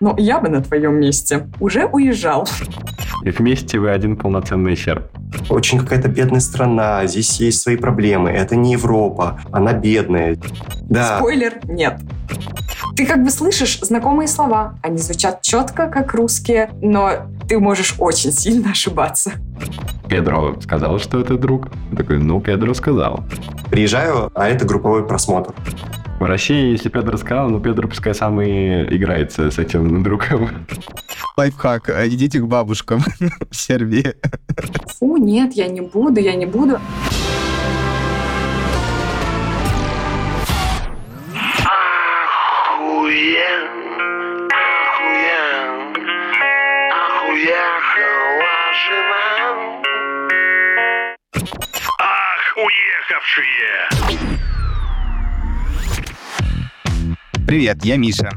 Но я бы на твоем месте уже уезжал. И вместе вы один полноценный серб. Очень какая-то бедная страна, здесь есть свои проблемы. Это не Европа, она бедная. Да. Спойлер, нет. Ты как бы слышишь знакомые слова. Они звучат четко, как русские, но ты можешь очень сильно ошибаться. Педро сказал, что это друг. Я такой, ну, Педро сказал. Приезжаю, а это групповой просмотр. В России, если Педро сказал, ну, Педро пускай сам и играется с этим другом. Лайфхак. Идите к бабушкам в Сербии. Фу, нет, я не буду, я не буду. Ах, уехавшие! Привет, я Миша.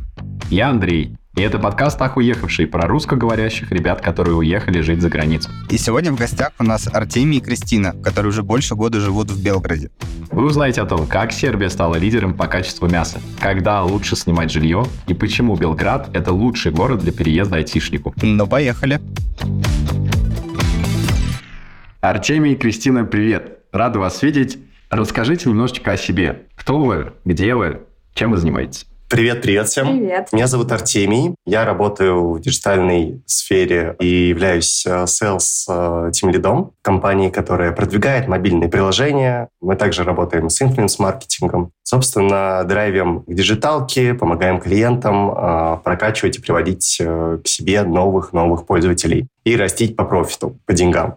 Я Андрей. И это подкаст «Ах, уехавший» про русскоговорящих ребят, которые уехали жить за границу. И сегодня в гостях у нас Артемий и Кристина, которые уже больше года живут в Белграде. Вы узнаете о том, как Сербия стала лидером по качеству мяса, когда лучше снимать жилье и почему Белград – это лучший город для переезда айтишнику. Ну, поехали. Артемий и Кристина, привет! Рады вас видеть. Расскажите немножечко о себе. Кто вы, где вы, чем вы занимаетесь? Привет, привет всем. Привет. Меня зовут Артемий. Я работаю в диджитальной сфере и являюсь э, sales э, тимлидом компании, которая продвигает мобильные приложения. Мы также работаем с инфлюенс-маркетингом. Собственно, драйвим к диджиталке, помогаем клиентам э, прокачивать и приводить к себе новых-новых пользователей и растить по профиту, по деньгам.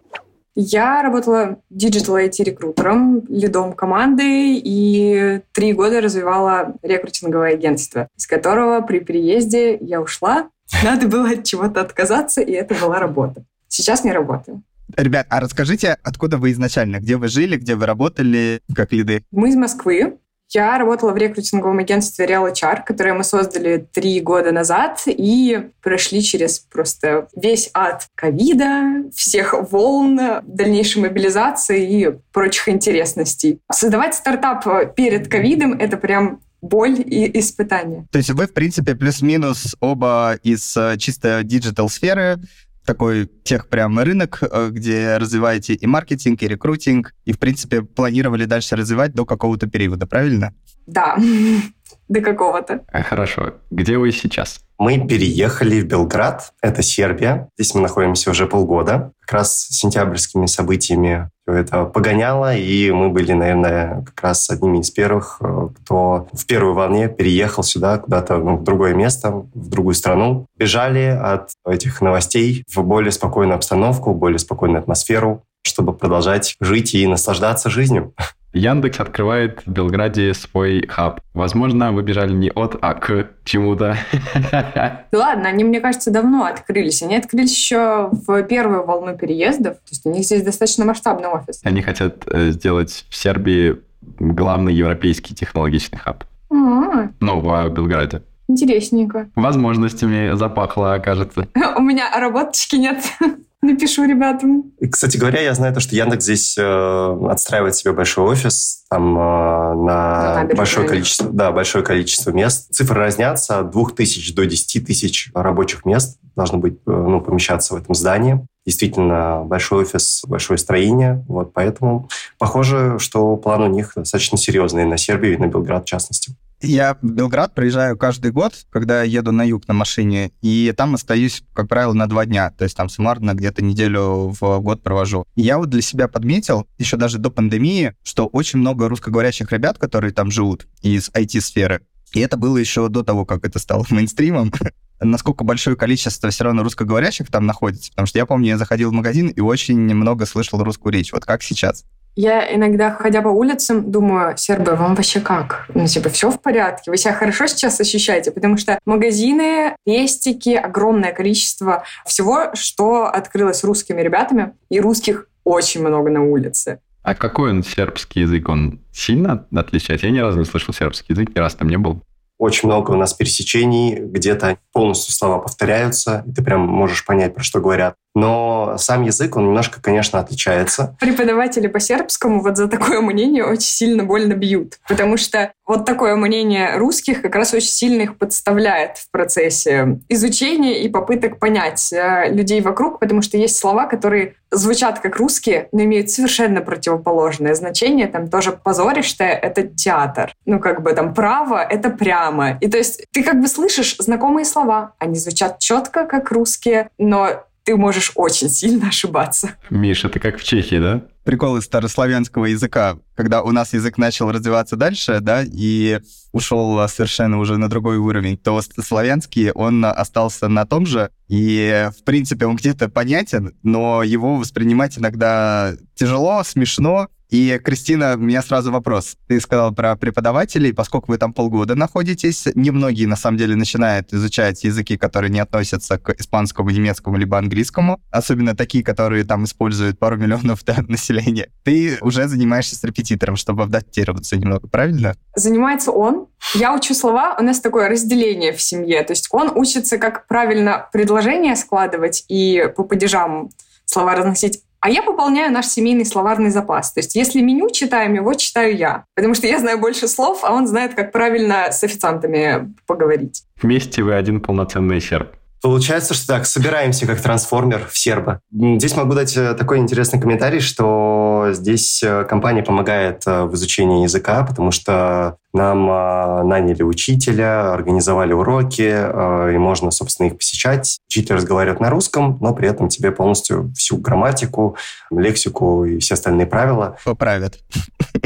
Я работала digital IT-рекрутером, лидом команды и три года развивала рекрутинговое агентство, из которого при переезде я ушла. Надо было от чего-то отказаться, и это была работа. Сейчас не работаю. Ребят, а расскажите, откуда вы изначально? Где вы жили, где вы работали, как лиды? Мы из Москвы. Я работала в рекрутинговом агентстве Real HR, которое мы создали три года назад и прошли через просто весь ад ковида, всех волн, дальнейшей мобилизации и прочих интересностей. Создавать стартап перед ковидом — это прям боль и испытание. То есть вы, в принципе, плюс-минус оба из э, чисто digital -сферы, такой tech прям рынок, э, где развиваете и маркетинг, и рекрутинг, и, в принципе, планировали дальше развивать до какого-то периода, правильно? Да, до какого-то. А, хорошо. Где вы сейчас? Мы переехали в Белград, это Сербия. Здесь мы находимся уже полгода. Как раз с сентябрьскими событиями все это погоняло, и мы были, наверное, как раз одними из первых, э, кто в первой волне переехал сюда, куда-то ну, в другое место, в другую страну. Бежали от этих новостей в более спокойную обстановку, более спокойную атмосферу, чтобы продолжать жить и наслаждаться жизнью. Яндекс открывает в Белграде свой хаб. Возможно, вы бежали не от, а к чему-то. Ладно, они, мне кажется, давно открылись. Они открылись еще в первую волну переездов. То есть у них здесь достаточно масштабный офис. Они хотят э, сделать в Сербии главный европейский технологичный хаб. А, Ну, в Белграде. Интересненько. Возможностями запахло, кажется. У меня работочки нет. Напишу ребятам. Кстати говоря, я знаю то, что Яндекс здесь э, отстраивает себе большой офис там э, на набережной. большое количество, да, большое количество мест. Цифры разнятся от 2000 до 10 тысяч рабочих мест должны быть, э, ну, помещаться в этом здании. Действительно, большой офис, большое строение. Вот, поэтому похоже, что план у них достаточно серьезный на Сербию и на Белград в частности. Я в Белград приезжаю каждый год, когда еду на юг на машине, и там остаюсь, как правило, на два дня. То есть там суммарно где-то неделю в год провожу. Я вот для себя подметил, еще даже до пандемии, что очень много русскоговорящих ребят, которые там живут из IT-сферы. И это было еще до того, как это стало мейнстримом. Насколько большое количество все равно русскоговорящих там находится. Потому что я помню, я заходил в магазин и очень много слышал русскую речь. Вот как сейчас? Я иногда, ходя по улицам, думаю, сербы, вам вообще как? Ну, типа, все в порядке? Вы себя хорошо сейчас ощущаете? Потому что магазины, пестики, огромное количество всего, что открылось русскими ребятами, и русских очень много на улице. А какой он сербский язык? Он сильно отличается? Я ни разу не слышал сербский язык, ни раз там не был. Очень много у нас пересечений, где-то полностью слова повторяются, и ты прям можешь понять, про что говорят. Но сам язык, он немножко, конечно, отличается. Преподаватели по сербскому вот за такое мнение очень сильно больно бьют, потому что вот такое мнение русских как раз очень сильно их подставляет в процессе изучения и попыток понять э, людей вокруг, потому что есть слова, которые звучат как русские, но имеют совершенно противоположное значение. Там тоже позоришься — это театр. Ну, как бы там право — это прямо. И то есть ты как бы слышишь знакомые слова, они звучат четко, как русские, но ты можешь очень сильно ошибаться. Миша, ты как в Чехии, да? Прикол из старославянского языка, когда у нас язык начал развиваться дальше, да, и ушел совершенно уже на другой уровень, то славянский, он остался на том же, и, в принципе, он где-то понятен, но его воспринимать иногда тяжело, смешно, и, Кристина, у меня сразу вопрос. Ты сказала про преподавателей, поскольку вы там полгода находитесь, немногие, на самом деле, начинают изучать языки, которые не относятся к испанскому, немецкому, либо английскому, особенно такие, которые там используют пару миллионов да, населения. Ты уже занимаешься с репетитором, чтобы адаптироваться немного, правильно? Занимается он. Я учу слова, у нас такое разделение в семье. То есть он учится, как правильно предложения складывать и по падежам слова разносить а я пополняю наш семейный словарный запас. То есть если меню читаем, его читаю я. Потому что я знаю больше слов, а он знает, как правильно с официантами поговорить. Вместе вы один полноценный серб. Получается, что так, собираемся как трансформер в серба. Здесь могу дать э, такой интересный комментарий, что здесь э, компания помогает э, в изучении языка, потому что нам наняли учителя, организовали уроки, и можно, собственно, их посещать. Учитель разговаривает на русском, но при этом тебе полностью всю грамматику, лексику и все остальные правила. Поправят.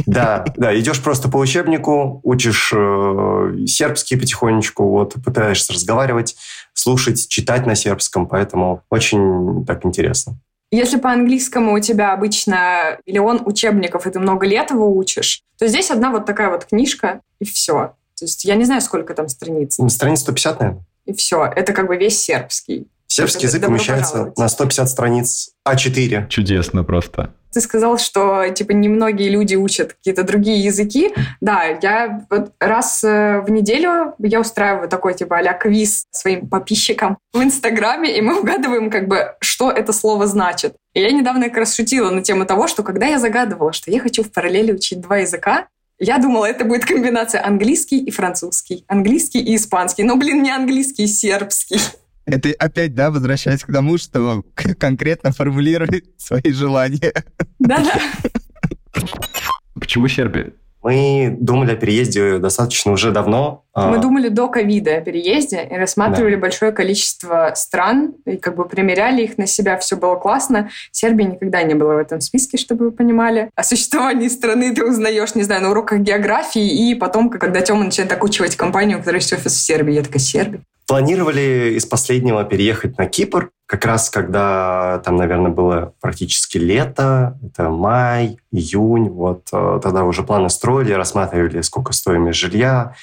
Да, да, идешь просто по учебнику, учишь сербский потихонечку, вот, пытаешься разговаривать, слушать, читать на сербском, поэтому очень так интересно. Если по английскому у тебя обычно миллион учебников, и ты много лет его учишь, то здесь одна вот такая вот книжка, и все. То есть я не знаю, сколько там страниц. Страниц 150, наверное. И все. Это как бы весь сербский. Сербский язык умещается на 150 страниц А4. Чудесно просто. Ты сказал, что типа немногие люди учат какие-то другие языки. Да, я вот раз э, в неделю я устраиваю такой типа а квиз своим подписчикам в Инстаграме, и мы угадываем как бы, что это слово значит. И я недавно как раз шутила на тему того, что когда я загадывала, что я хочу в параллели учить два языка, я думала, это будет комбинация английский и французский, английский и испанский. Но, блин, не английский и сербский. Это опять, да, возвращаясь к тому, что конкретно формулирует свои желания. Да-да. Почему Сербия? Мы думали о переезде достаточно уже давно. А Мы думали до ковида о переезде и рассматривали да. большое количество стран, и как бы примеряли их на себя, все было классно. Сербия никогда не была в этом списке, чтобы вы понимали. О существовании страны ты узнаешь, не знаю, на уроках географии, и потом, когда Тёма начинает окучивать компанию, у которой есть офис в Сербии, я такая, Сербия? Планировали из последнего переехать на Кипр, как раз когда там, наверное, было практически лето, это май, июнь, вот э, тогда уже планы строили, рассматривали, сколько стоимость жилья,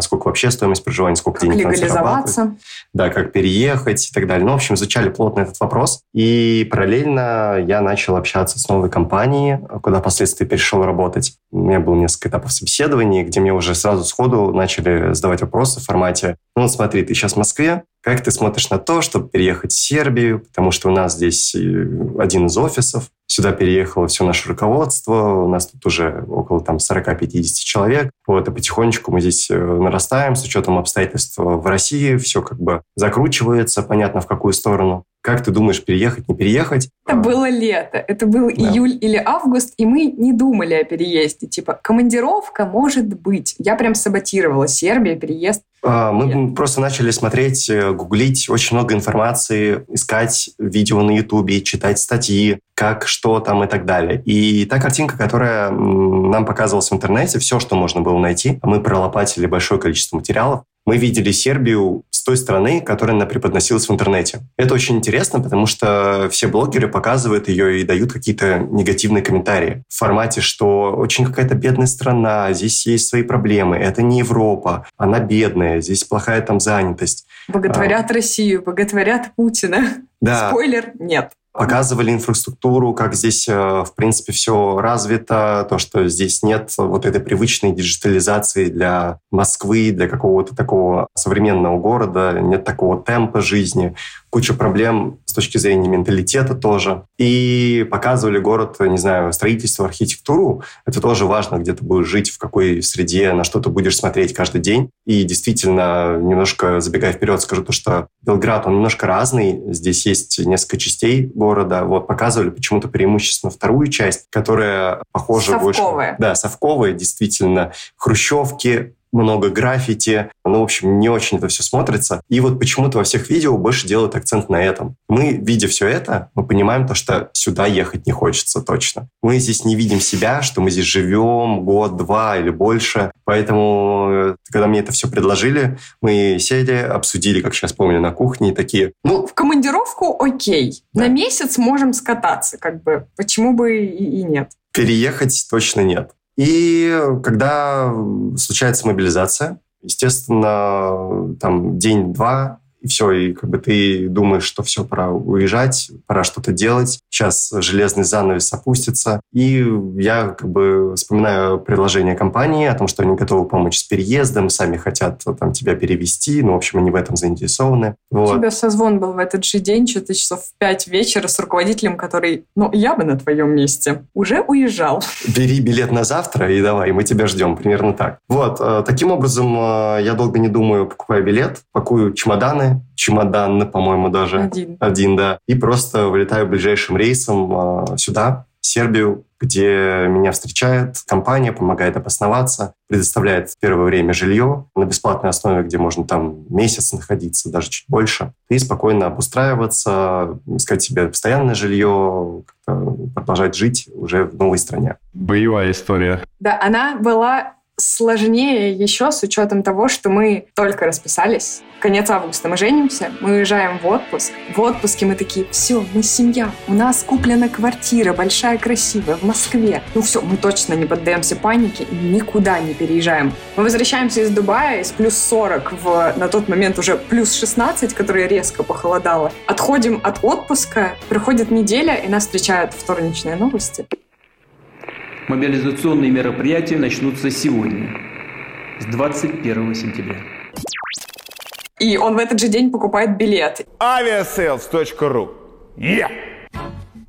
сколько вообще стоимость проживания, сколько как денег надо зарабатывать. Да, как переехать и так далее. Ну, в общем, изучали плотно этот вопрос. И параллельно я начал общаться с новой компанией, куда впоследствии перешел работать. У меня было несколько этапов собеседований, где мне уже сразу сходу начали задавать вопросы в формате «Ну, смотри, ты сейчас в Москве, как ты смотришь на то, чтобы переехать в Сербию, потому что у нас здесь э, один из офисов, сюда переехало все наше руководство, у нас тут уже около там 40-50 человек. Вот, и потихонечку мы здесь э, нарастаем с учетом обстоятельств в России, все как бы закручивается, понятно, в какую сторону. Как ты думаешь, переехать, не переехать? Это было лето, это был да. июль или август, и мы не думали о переезде. Типа, командировка может быть. Я прям саботировала Сербия, переезд. А, мы просто начали смотреть, э, гуглить очень много информации, искать видео на Ютубе, читать статьи, как, что там и так далее. И та картинка, которая нам показывалась в интернете, все, что можно было найти, мы пролопатили большое количество материалов, мы видели Сербию с той стороны, которая она преподносилась в интернете. Это очень интересно, потому что все блогеры показывают ее и дают какие-то негативные комментарии в формате, что очень какая-то бедная страна, здесь есть свои проблемы, это не Европа, она бедная, здесь плохая там занятость. Боготворят а... Россию, боготворят Путина. Да. Спойлер, нет показывали инфраструктуру, как здесь, э, в принципе, все развито, то, что здесь нет вот этой привычной диджитализации для Москвы, для какого-то такого современного города, нет такого темпа жизни, куча проблем с точки зрения менталитета тоже. И показывали город, не знаю, строительство, архитектуру. Это тоже важно, где ты будешь жить, в какой среде, на что ты будешь смотреть каждый день. И действительно, немножко забегая вперед, скажу то, что Белград, он немножко разный. Здесь есть несколько частей города. Вот показывали почему-то преимущественно вторую часть, которая похожа Совковая. больше... Да, совковая, действительно. Хрущевки, много граффити. Ну, в общем, не очень это все смотрится. И вот почему-то во всех видео больше делают акцент на этом. Мы, видя все это, мы понимаем то, что сюда ехать не хочется точно. Мы здесь не видим себя, что мы здесь живем год, два или больше. Поэтому, э, когда мне это все предложили, мы сели, обсудили, как сейчас помню, на кухне, и такие, ну, В командировку окей. Да. На месяц можем скататься, как бы. Почему бы и нет? переехать точно нет. И когда случается мобилизация, естественно, там день-два, и все, и как бы ты думаешь, что все, пора уезжать, пора что-то делать. Сейчас железный занавес опустится. И я как бы вспоминаю предложение компании о том, что они готовы помочь с переездом, сами хотят там тебя перевести, ну, в общем, они в этом заинтересованы. У Вот. тебя созвон был в этот же день, что-то часов в пять вечера с руководителем, который, ну, я бы на твоем месте уже уезжал. бери билет на завтра и давай, мы тебя ждем. Примерно так. Вот, э, таким образом, э, я долго не думаю, покупаю билет, пакую чемоданы, чемодан, по-моему, даже. Один. Один, да. И просто вылетаю ближайшим рейсом э, сюда, в Сербию, где меня встречает компания, помогает обосноваться, предоставляет в первое время жилье на бесплатной основе, где можно там месяц находиться, даже чуть больше, и спокойно обустраиваться, искать себе постоянное жилье, как-то продолжать жить уже в новой стране. Боевая история. Да, она была сложнее еще с учетом того, что мы только расписались. Конец августа мы женимся, мы уезжаем в отпуск. В отпуске мы такие, все, мы семья, у нас куплена квартира, большая, красивая, в Москве. Ну все, мы точно не поддаемся панике и никуда не переезжаем. Мы возвращаемся из Дубая, из плюс 40 в на тот момент уже плюс 16, которое резко похолодало. Отходим от отпуска, проходит неделя, и нас встречают вторничные новости. Мобилизационные мероприятия начнутся сегодня, с 21 сентября. И он в этот же день покупает билет. Aviasales.ru Yeah!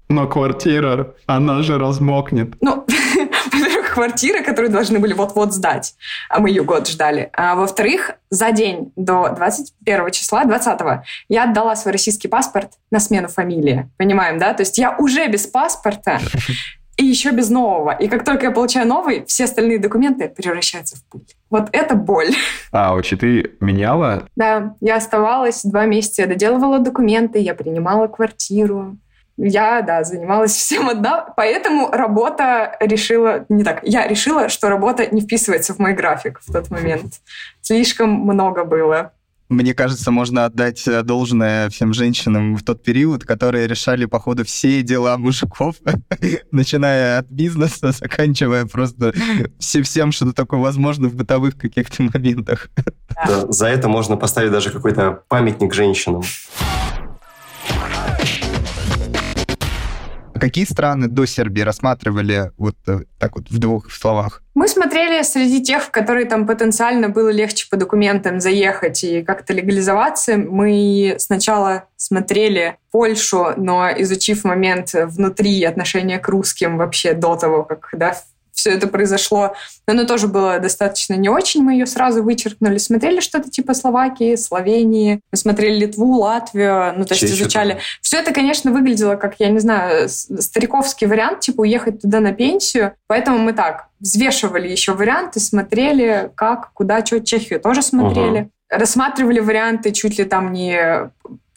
Но квартира, она же размокнет. Ну, во-первых, квартира, которую должны были вот-вот сдать, а мы ее год ждали. А во-вторых, за день до 21 числа, 20 я отдала свой российский паспорт на смену фамилии. Понимаем, да? То есть я уже без паспорта и еще без нового. И как только я получаю новый, все остальные документы превращаются в пыль. Вот это боль. А, учи, ты меняла? Да, я оставалась два месяца, я доделывала документы, я принимала квартиру. Я, да, занималась всем одна, поэтому работа решила, не так, я решила, что работа не вписывается в мой график в тот момент. Слишком много было. Мне кажется, можно отдать э, должное всем женщинам в тот период, которые решали, походу, все дела мужиков, начиная от бизнеса, заканчивая просто все- всем, что такое возможно в бытовых каких-то моментах. За это можно поставить даже какой-то памятник женщинам. Какие страны до Сербии рассматривали вот э, так вот в двух словах? Мы смотрели среди тех, в которые там потенциально было легче по документам заехать и как-то легализоваться. Мы сначала смотрели Польшу, но изучив момент внутри отношения к русским вообще до того, как да, все это произошло, но оно тоже было достаточно не очень, мы ее сразу вычеркнули. Смотрели что-то типа Словакии, Словении, мы смотрели Литву, Латвию, ну то есть Че ещё изучали. Все это, конечно, выглядело как, я не знаю, стариковский вариант, типа уехать туда на пенсию. Поэтому мы так взвешивали еще варианты, смотрели, как, куда, что. Чехию тоже смотрели. Рассматривали варианты чуть ли там не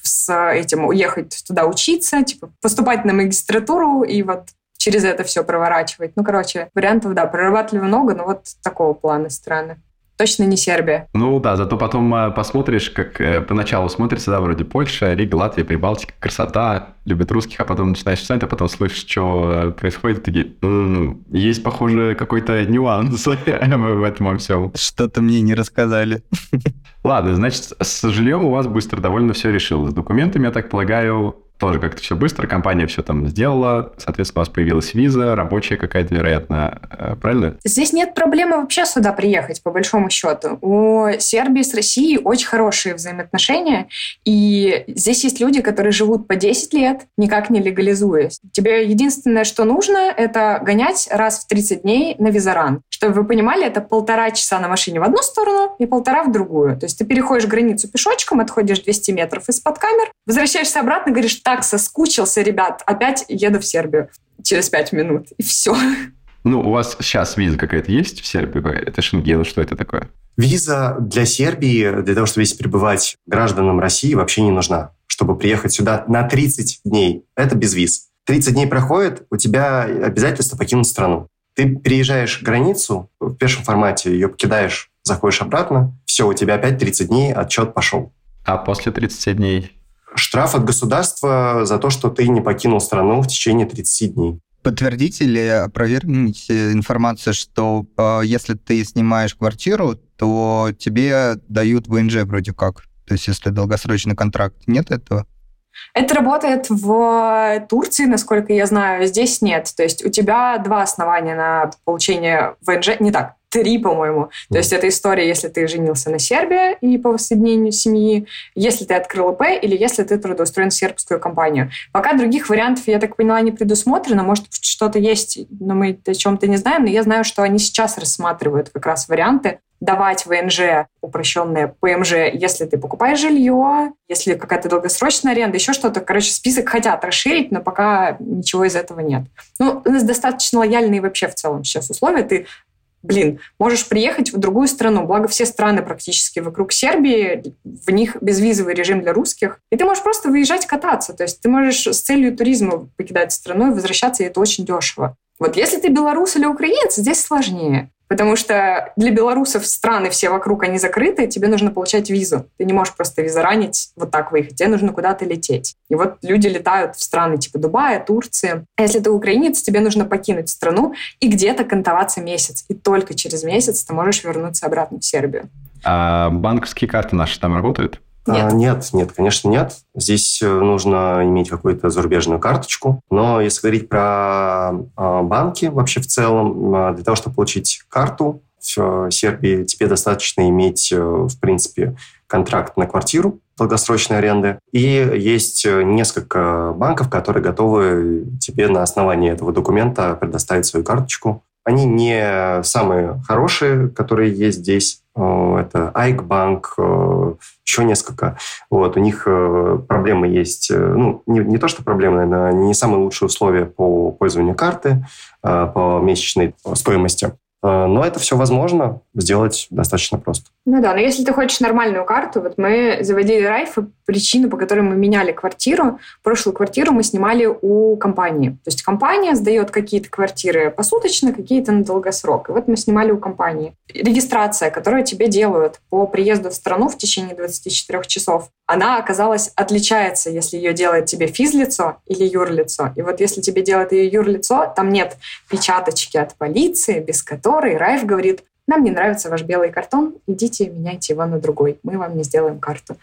с этим уехать туда учиться, типа поступать на магистратуру и вот через это все проворачивать. Ну, короче, вариантов, да, прорабатывали много, но вот такого плана страны. Точно не Сербия. Ну да, зато потом э, посмотришь, как э, поначалу смотрится, да, вроде Польша, Рига, Латвия, Прибалтика, красота, любят русских, а потом начинаешь читать, а потом слышишь, что происходит, и такие, «М, есть, похоже, какой-то нюанс в этом всем. Что-то мне не рассказали. Ладно, значит, с жильем у вас быстро довольно все решилось. С документами, я так полагаю, тоже как-то все быстро, компания все там сделала, соответственно, у вас появилась виза, рабочая какая-то, вероятно, э, правильно? Здесь нет проблемы вообще сюда приехать, по большому счету. У Сербии с Россией очень хорошие взаимоотношения, и здесь есть люди, которые живут по 10 лет, никак не легализуясь. Тебе единственное, что нужно, это гонять раз в 30 дней на визаран. Чтобы вы понимали, это полтора часа на машине в одну сторону и полтора в другую. То есть ты переходишь границу пешочком, отходишь 200 метров из-под камер, возвращаешься обратно, говоришь, так соскучился, ребят, опять еду в Сербию через пять минут, и все. Ну, у вас сейчас виза какая-то есть в Сербии? Это Шенген, что это такое? Виза для Сербии, для того, чтобы здесь пребывать гражданам России, вообще не нужна. Чтобы приехать сюда на 30 дней. Это без виз. 30 дней проходит, у тебя обязательство покинуть страну. Ты переезжаешь границу в пешем формате, ее покидаешь, заходишь обратно, все, у тебя опять 30 дней, отчет пошел. А после 30 дней? Штраф от государства за то, что ты не покинул страну в течение 30 дней. Подтвердите или опровергните информацию, что э, если ты снимаешь квартиру, то тебе дают ВНЖ вроде как? То есть если долгосрочный контракт, нет этого? Это работает в Турции, насколько я знаю, здесь нет. То есть у тебя два основания на получение ВНЖ. Не так, три, по-моему. То есть это история, если ты женился на Сербии и по воссоединению семьи, если ты открыл ИП или если ты трудоустроен в сербскую компанию. Пока других вариантов, я так поняла, не предусмотрено. Может, что-то есть, но мы о чем-то не знаем. Но я знаю, что они сейчас рассматривают как раз варианты давать ВНЖ, упрощенное ПМЖ, если ты покупаешь жилье, если какая-то долгосрочная аренда, еще что-то. Короче, список хотят расширить, но пока ничего из этого нет. Ну, у нас достаточно лояльные вообще в целом сейчас условия. Ты блин, можешь приехать в другую страну. Благо все страны практически вокруг Сербии, в них безвизовый режим для русских. И ты можешь просто выезжать кататься. То есть ты можешь с целью туризма покидать страну и возвращаться, и это очень дешево. Вот если ты белорус или украинец, здесь сложнее. Потому что для белорусов страны все вокруг, они закрыты, тебе нужно получать визу. Ты не можешь просто визаранить, вот так выехать. Тебе нужно куда-то лететь. И вот люди летают в страны типа Дубая, Турции. А если ты украинец, тебе нужно покинуть страну и где-то кантоваться месяц. И только через месяц ты можешь вернуться обратно в Сербию. А банковские карты наши там работают? Нет. А, нет, нет, конечно, нет. Здесь э, нужно иметь какую-то зарубежную карточку. Но если говорить про а, банки вообще в целом, а, для того, чтобы получить карту в Сербии, тебе достаточно иметь, э, в принципе, контракт на квартиру долгосрочной аренды. И есть э, несколько банков, которые готовы тебе на основании этого документа предоставить свою карточку. Они не самые хорошие, которые есть здесь. Э, это Айкбанк, э, еще несколько. Вот, у них э, проблемы есть. Ну, не, не то, что проблемы, наверное, не самые лучшие условия по пользованию карты, по месячной стоимости. Но это все возможно сделать достаточно просто. Ну да, но если ты хочешь нормальную карту, вот мы заводили Райф, и причина, по которой мы меняли квартиру, прошлую квартиру мы снимали у компании. То есть компания сдает какие-то квартиры посуточно, какие-то на долгосрок. И вот мы снимали у компании. Регистрация, которую тебе делают по приезду в страну в течение 24 часов, она оказалась отличается, если ее делает тебе физлицо или юрлицо. И вот если тебе делает ее юрлицо, там нет печаточки от полиции, без которой Райф говорит, нам не нравится ваш белый картон, идите меняйте его на другой, мы вам не сделаем карту.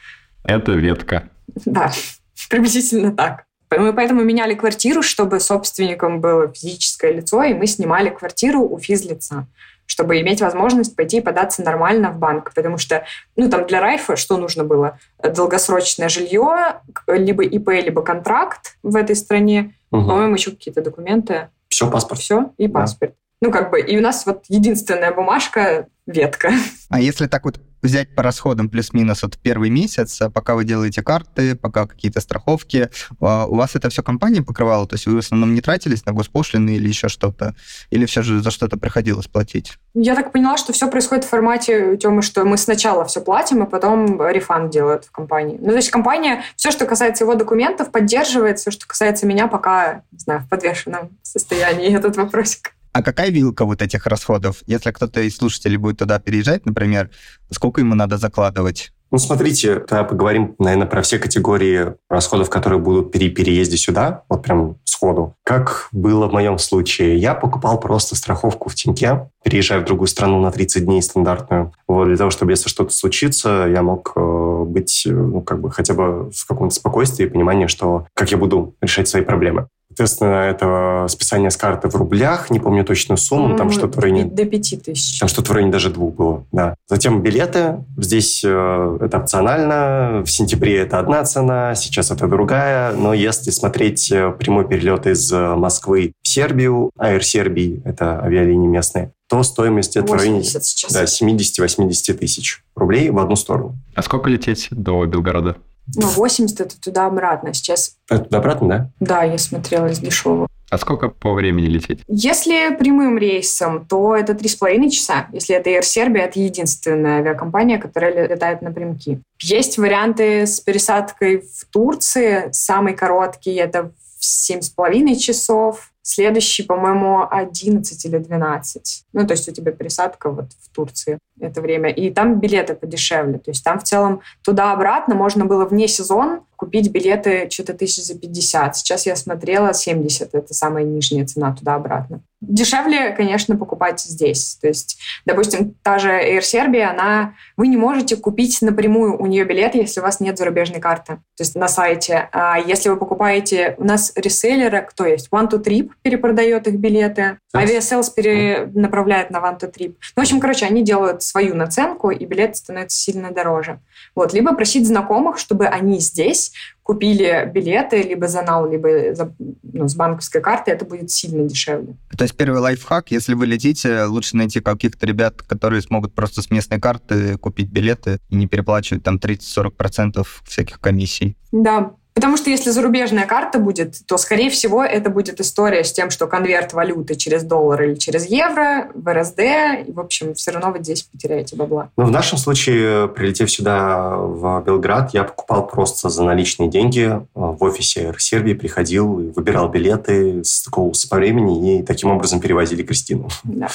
Это ветка. Да, приблизительно так. Мы поэтому меняли квартиру, чтобы собственником было физическое лицо, и мы снимали квартиру у физлица чтобы иметь возможность пойти и податься нормально в банк. Потому что, ну, там для Райфа что нужно было? Долгосрочное жилье, либо ИП, либо контракт в этой стране. Угу. По-моему, еще какие-то документы. Все, паспорт. Все, и паспорт. Ну, как бы, и у нас вот единственная бумажка — ветка. А если так вот взять по расходам плюс-минус вот первый месяц, пока вы делаете карты, пока какие-то страховки, а, у вас это все компания покрывала? То есть вы в основном не тратились на госпошлины или еще что-то? Или все же за что-то приходилось платить? Я так поняла, что все происходит в формате, Тёмы, что мы сначала все платим, а потом рефанд делают в компании. Ну, то есть компания, все, что касается его документов, поддерживает, все, что касается меня, пока, не знаю, в подвешенном состоянии этот вопросик. А какая вилка вот этих расходов? Если кто-то из слушателей будет туда переезжать, например, сколько ему надо закладывать? Ну, смотрите, тогда поговорим, наверное, про все категории расходов, которые будут при переезде сюда, вот прям сходу. Как было в моем случае? Я покупал просто страховку в Тиньке, переезжая в другую страну на 30 дней стандартную. Вот, для того, чтобы если что-то случится, я мог э, быть, э, ну, как бы хотя бы в каком-то спокойствии и понимании, что как я буду решать свои проблемы. Соответственно, это списание с карты в рублях, не помню точную сумму, там По-моему, что-то в районе... До пяти тысяч. Там что-то в районе даже двух было, да. Затем билеты. Здесь э, это опционально. В сентябре это одна цена, сейчас это другая. Но если смотреть э, прямой перелет из э, Москвы в Сербию, Air Сербии, это авиалинии местные, то стоимость это в районе 80 сейчас. да, 70-80 тысяч рублей в одну сторону. А сколько лететь до Белгорода? Ну, 80 это туда-обратно. Сейчас, Это обратно, да? да, я смотрела из дешевого. А сколько по времени лететь? Если прямым рейсом, то это 3,5 часа. Если это Air Serbia, это единственная авиакомпания, которая летает напрямки. Есть варианты с пересадкой в Турции. Самый короткий – это в 7,5 часов. Следующий, по-моему, 11 или 12. Ну, то есть у тебя пересадка вот в Турции это время. И там билеты подешевле. То есть там в целом туда-обратно можно было вне сезон купить билеты что-то тысяч за 50. Сейчас я смотрела 70. Это самая нижняя цена туда-обратно. Дешевле, конечно, покупать здесь. То есть, допустим, та же Air Serbia, она... Вы не можете купить напрямую у нее билет, если у вас нет зарубежной карты. То есть на сайте. А если вы покупаете... У нас реселлеры, кто есть? One to Trip перепродает их билеты. Aviasales перенаправляет на One to Trip. Ну, в общем, короче, они делают свою наценку, и билет становится сильно дороже. Вот. Либо просить знакомых, чтобы они здесь купили билеты либо за нал, либо за- ну, с банковской карты, это будет сильно дешевле. То есть первый лайфхак, если вы летите, лучше найти каких-то ребят, которые смогут просто с местной карты купить билеты и не переплачивать там 30-40% всяких комиссий. Да, потому что если зарубежная карта будет, то, скорее всего, это будет история с тем, что конверт валюты через доллар или через евро в РСД, и, в общем, все равно вы здесь потеряете бабла. Ну, в нашем случае, прилетев сюда, в Белград, я покупал просто за наличные деньги. В офисе Air Сербии приходил, выбирал билеты с такого с по времени, и таким образом перевозили Кристину. Да.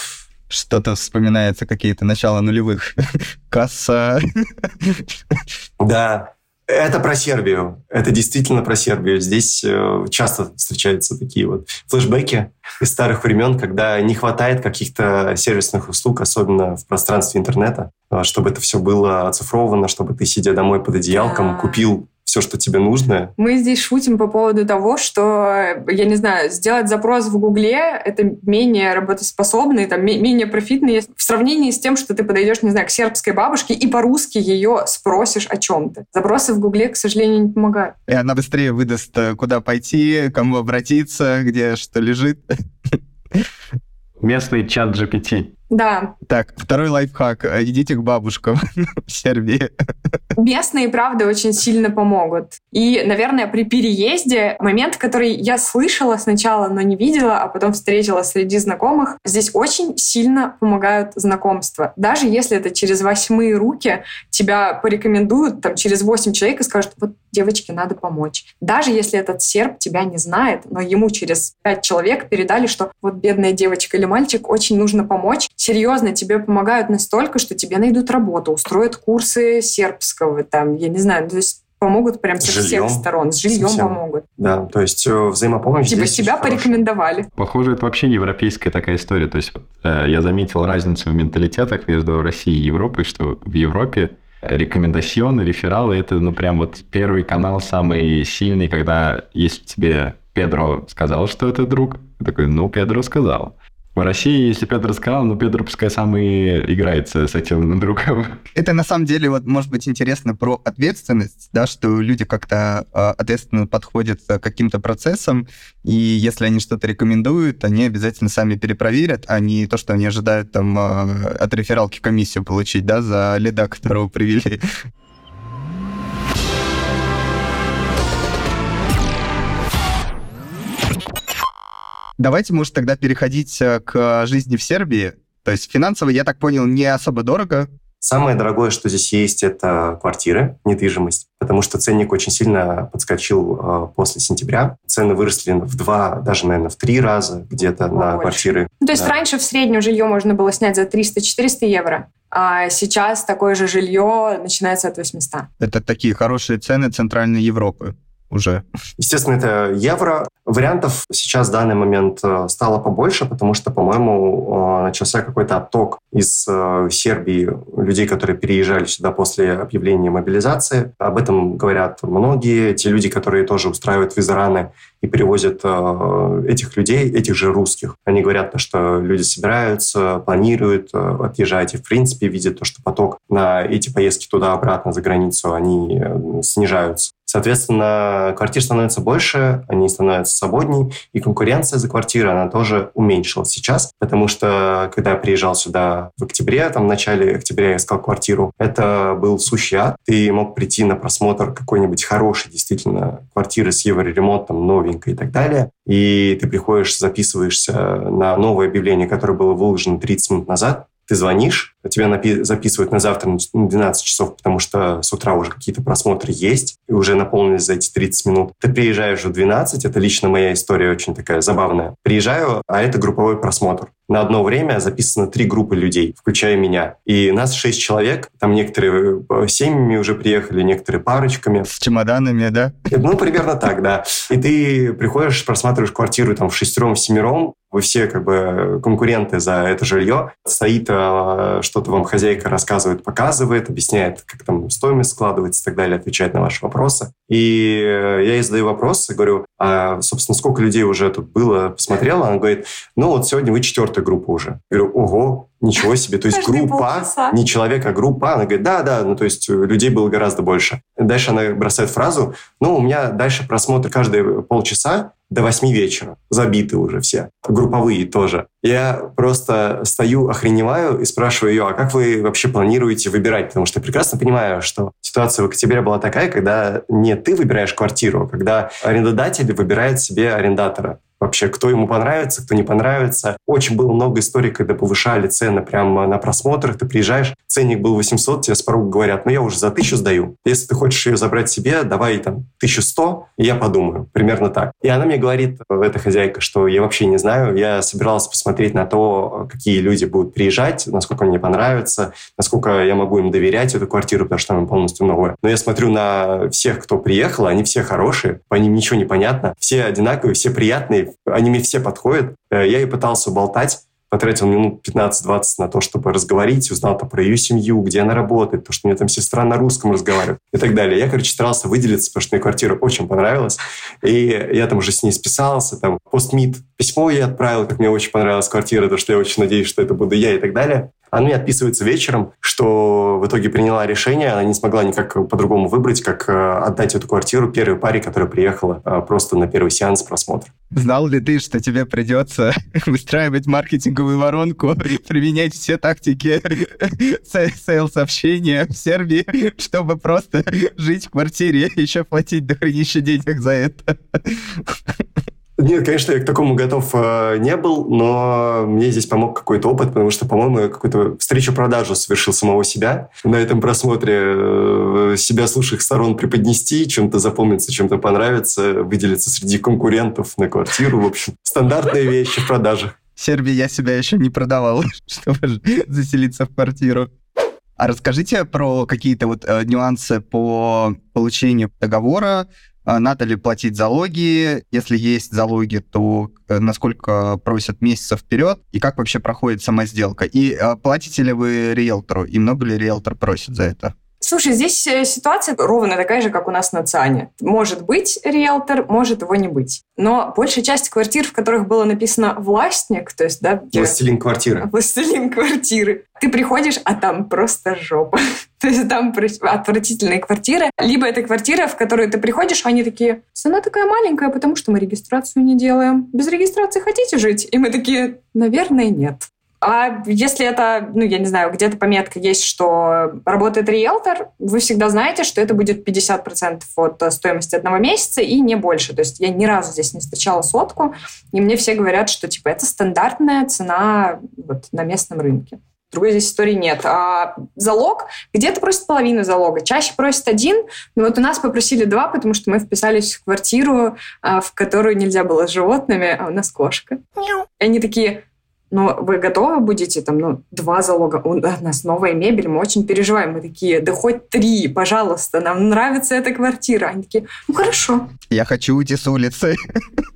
Что-то вспоминается, какие-то начала нулевых. Касса. Да, это про Сербию. Это действительно про Сербию. Здесь э, часто встречаются такие вот флешбеки из старых времен, когда не хватает каких-то сервисных услуг, особенно в пространстве интернета, э, чтобы это все было оцифровано, чтобы ты, сидя домой под одеялком, купил все, что тебе нужно. Мы здесь шутим по поводу того, что, я не знаю, сделать запрос в Гугле — это менее работоспособно и там, ме- менее профитно если- в сравнении с тем, что ты подойдешь, не знаю, к сербской бабушке и по-русски ее спросишь о чем-то. Запросы в Гугле, к сожалению, не помогают. И она быстрее выдаст, э, куда пойти, кому обратиться, где что лежит. Местный чат GPT. Да, Так, второй лайфхак. Э, Идите к бабушкам в Сербии. местные, правда, очень сильно помогут. И, наверное, при переезде момент, который я слышала сначала, но не видела, а потом встретила среди знакомых, здесь очень сильно помогают знакомства. Даже если это через восьмые руки, тебя порекомендуют там через восемь человек и скажут, вот девочке надо помочь. Даже если этот серб тебя не знает, но ему через пять человек передали, что вот бедная девочка или мальчик, очень нужно помочь. Серьезно, тебе помогают настолько, что тебе найдут работу, устроят курсы сербского, там, я не знаю, то есть помогут прям со Жильем. всех сторон. С жильем Совсем. помогут. Да, то есть э, взаимопомощь Типа здесь тебя очень хорошая. порекомендовали. Похоже, это вообще европейская такая история. То есть вот, э, я заметил разницу в менталитетах между Россией и Европой, что в Европе рекомендационы, рефералы – это ну прям вот первый канал самый сильный, когда если тебе Педро сказал, что это друг, ты такой, ну, Педро сказал. В России, если Педро сказал, ну, Педро пускай сам и играется с этим другом. Это на самом деле, вот, может быть, интересно про ответственность, да, что люди как-то э, ответственно подходят к каким-то процессам, и если они что-то рекомендуют, они обязательно сами перепроверят, а не то, что они ожидают там э, от рефералки комиссию получить, да, за лида, которого привели. Давайте, может, тогда переходить э, к жизни в Сербии. То есть финансово, я так понял, не особо дорого. Самое дорогое, что здесь есть, это квартиры, недвижимость, потому что ценник очень сильно подскочил э, после сентября. Цены выросли в два, даже, наверное, в три раза где-то на Больше. квартиры. Ну, то есть Да. раньше в среднем жилье можно было снять за 300-400 евро, а сейчас такое же жилье начинается от 800. Это такие хорошие цены Центральной Европы уже. Естественно, это евро. Вариантов сейчас в данный момент э, стало побольше, потому что, по-моему, э, начался какой-то отток из э, Сербии людей, которые переезжали сюда после объявления мобилизации. Об этом говорят многие. Те люди, которые тоже устраивают визараны и привозят э, этих людей, этих же русских. Они говорят, то, что люди собираются, планируют э, отъезжать и, в принципе, видят то, что поток на эти поездки туда-обратно за границу, они э, снижаются. Соответственно, квартир становится больше, они становятся свободней, и конкуренция за квартиры, она тоже уменьшилась сейчас, потому что, когда я приезжал сюда в октябре, там в начале октября я искал квартиру, это был сущий ад. Ты мог прийти на просмотр какой-нибудь хорошей, действительно, квартиры с евроремонтом, новенькой и так далее, и ты приходишь, записываешься на новое объявление, которое было выложено 30 минут назад, ты звонишь, тебя напи- записывают на завтра на 12 часов, потому что с утра уже какие-то просмотры есть, и уже наполнились за эти 30 минут. Ты приезжаешь в 12, это лично моя история очень такая забавная. Приезжаю, а это групповой просмотр. На одно время записано три группы людей, включая меня. И нас шесть человек, там некоторые э, семьями уже приехали, некоторые парочками. С чемоданами, да? Ну, примерно так, да. И ты приходишь, просматриваешь квартиру там в шестером, в семером, вы все как бы конкуренты за это жилье. Стоит э, что-то вам хозяйка рассказывает, показывает, объясняет, как там стоимость складывается и так далее, отвечает на ваши вопросы. И э, я ей задаю вопрос, и говорю, а, собственно, сколько людей уже тут было, посмотрела? Она говорит, ну вот сегодня вы четвертая группа уже. Я говорю, ого, ничего себе. То есть группа, полчаса. не человек, а группа. Она говорит, да, да, ну то есть людей было гораздо больше. Дальше она бросает фразу, ну у меня дальше просмотр каждые полчаса, до восьми вечера. Забиты уже все. Групповые тоже. Я просто стою, охреневаю и спрашиваю ее, а как вы вообще планируете выбирать? Потому что я прекрасно понимаю, что ситуация в октябре была такая, когда не ты выбираешь квартиру, а когда арендодатель выбирает себе арендатора вообще, кто ему понравится, кто не понравится. Очень было много историй, когда повышали цены прямо на просмотрах. Ты приезжаешь, ценник был 800, тебе с порога говорят, ну я уже за тысячу сдаю. Если ты хочешь ее забрать себе, давай там 1100, и я подумаю. Примерно так. И она мне говорит, эта хозяйка, что я вообще не знаю, я собиралась посмотреть на то, какие люди будут приезжать, насколько мне понравится, насколько я могу им доверять эту квартиру, потому что она полностью новая. Но я смотрю на всех, кто приехал, они все хорошие, по ним ничего не понятно, все одинаковые, все приятные, они мне все подходят. Э, Я и пытался болтать, потратил минут 15-20 на то, чтобы разговорить, узнал там про ее семью, где она работает, то, что у нее там сестра на русском разговаривает и так далее. Я, короче, старался выделиться, потому что мне квартира очень понравилась. И я там уже с ней списался, там постмит письмо я отправил, как мне очень понравилась квартира, потому что я очень надеюсь, что это буду я и так далее. Она мне отписывается вечером, что в итоге приняла решение, она не смогла никак по-другому выбрать, как э, отдать эту квартиру первой паре, которая приехала э, просто на первый сеанс просмотра. Знал ли ты, что тебе придется выстраивать маркетинговую воронку, применять все тактики сейл-сообщения в Сербии, чтобы просто жить в квартире и еще платить до хренища денег за это? Нет, конечно, я к такому готов э, не был, но мне здесь помог какой-то опыт, потому что, по-моему, я какую-то встречу-продажу совершил самого себя. На этом просмотре э, себя с лучших сторон преподнести, чем-то запомниться, чем-то понравится, выделиться среди конкурентов на квартиру. В общем, стандартные вещи в продажах. В Сербии я себя еще не продавал, чтобы заселиться в квартиру. А расскажите про какие-то вот э, нюансы по получению договора, надо ли платить залоги? Если есть залоги, то э, насколько просят месяцев вперед? И как вообще проходит сама сделка? И э, платите ли вы риэлтору? И много ли риэлтор просит за это? Слушай, здесь э, ситуация ровно такая же, как у нас на ЦИАНе. Может быть риэлтор, может его не быть. Но большая часть квартир, в которых было написано «властник», то есть, да... Властелин квартиры. Властелин квартиры. Ты приходишь, а там просто жопа. То есть там отвратительные квартиры. Либо это квартира, в которую ты приходишь, они такие, цена такая маленькая, потому что мы регистрацию не делаем. Без регистрации хотите жить? И мы такие, наверное, нет. А если это, ну, я не знаю, где-то пометка есть, что работает риэлтор, вы всегда знаете, что это будет 50% от э, стоимости одного месяца и не больше. То есть я ни разу здесь не встречала сотку, и мне все говорят, что типа это стандартная цена вот, на местном рынке. Другой здесь истории нет. А залог где-то просят половину залога. Чаще просят один, но вот у нас попросили два, потому что мы вписались в квартиру, а, в которую нельзя было с животными, а у нас кошка. И они такие, ну, вы готовы будете, там, ну, два залога, у нас новая мебель, мы очень переживаем. Мы такие, да хоть три, пожалуйста, нам нравится эта квартира. Они такие, ну, хорошо. Я хочу уйти с улицы.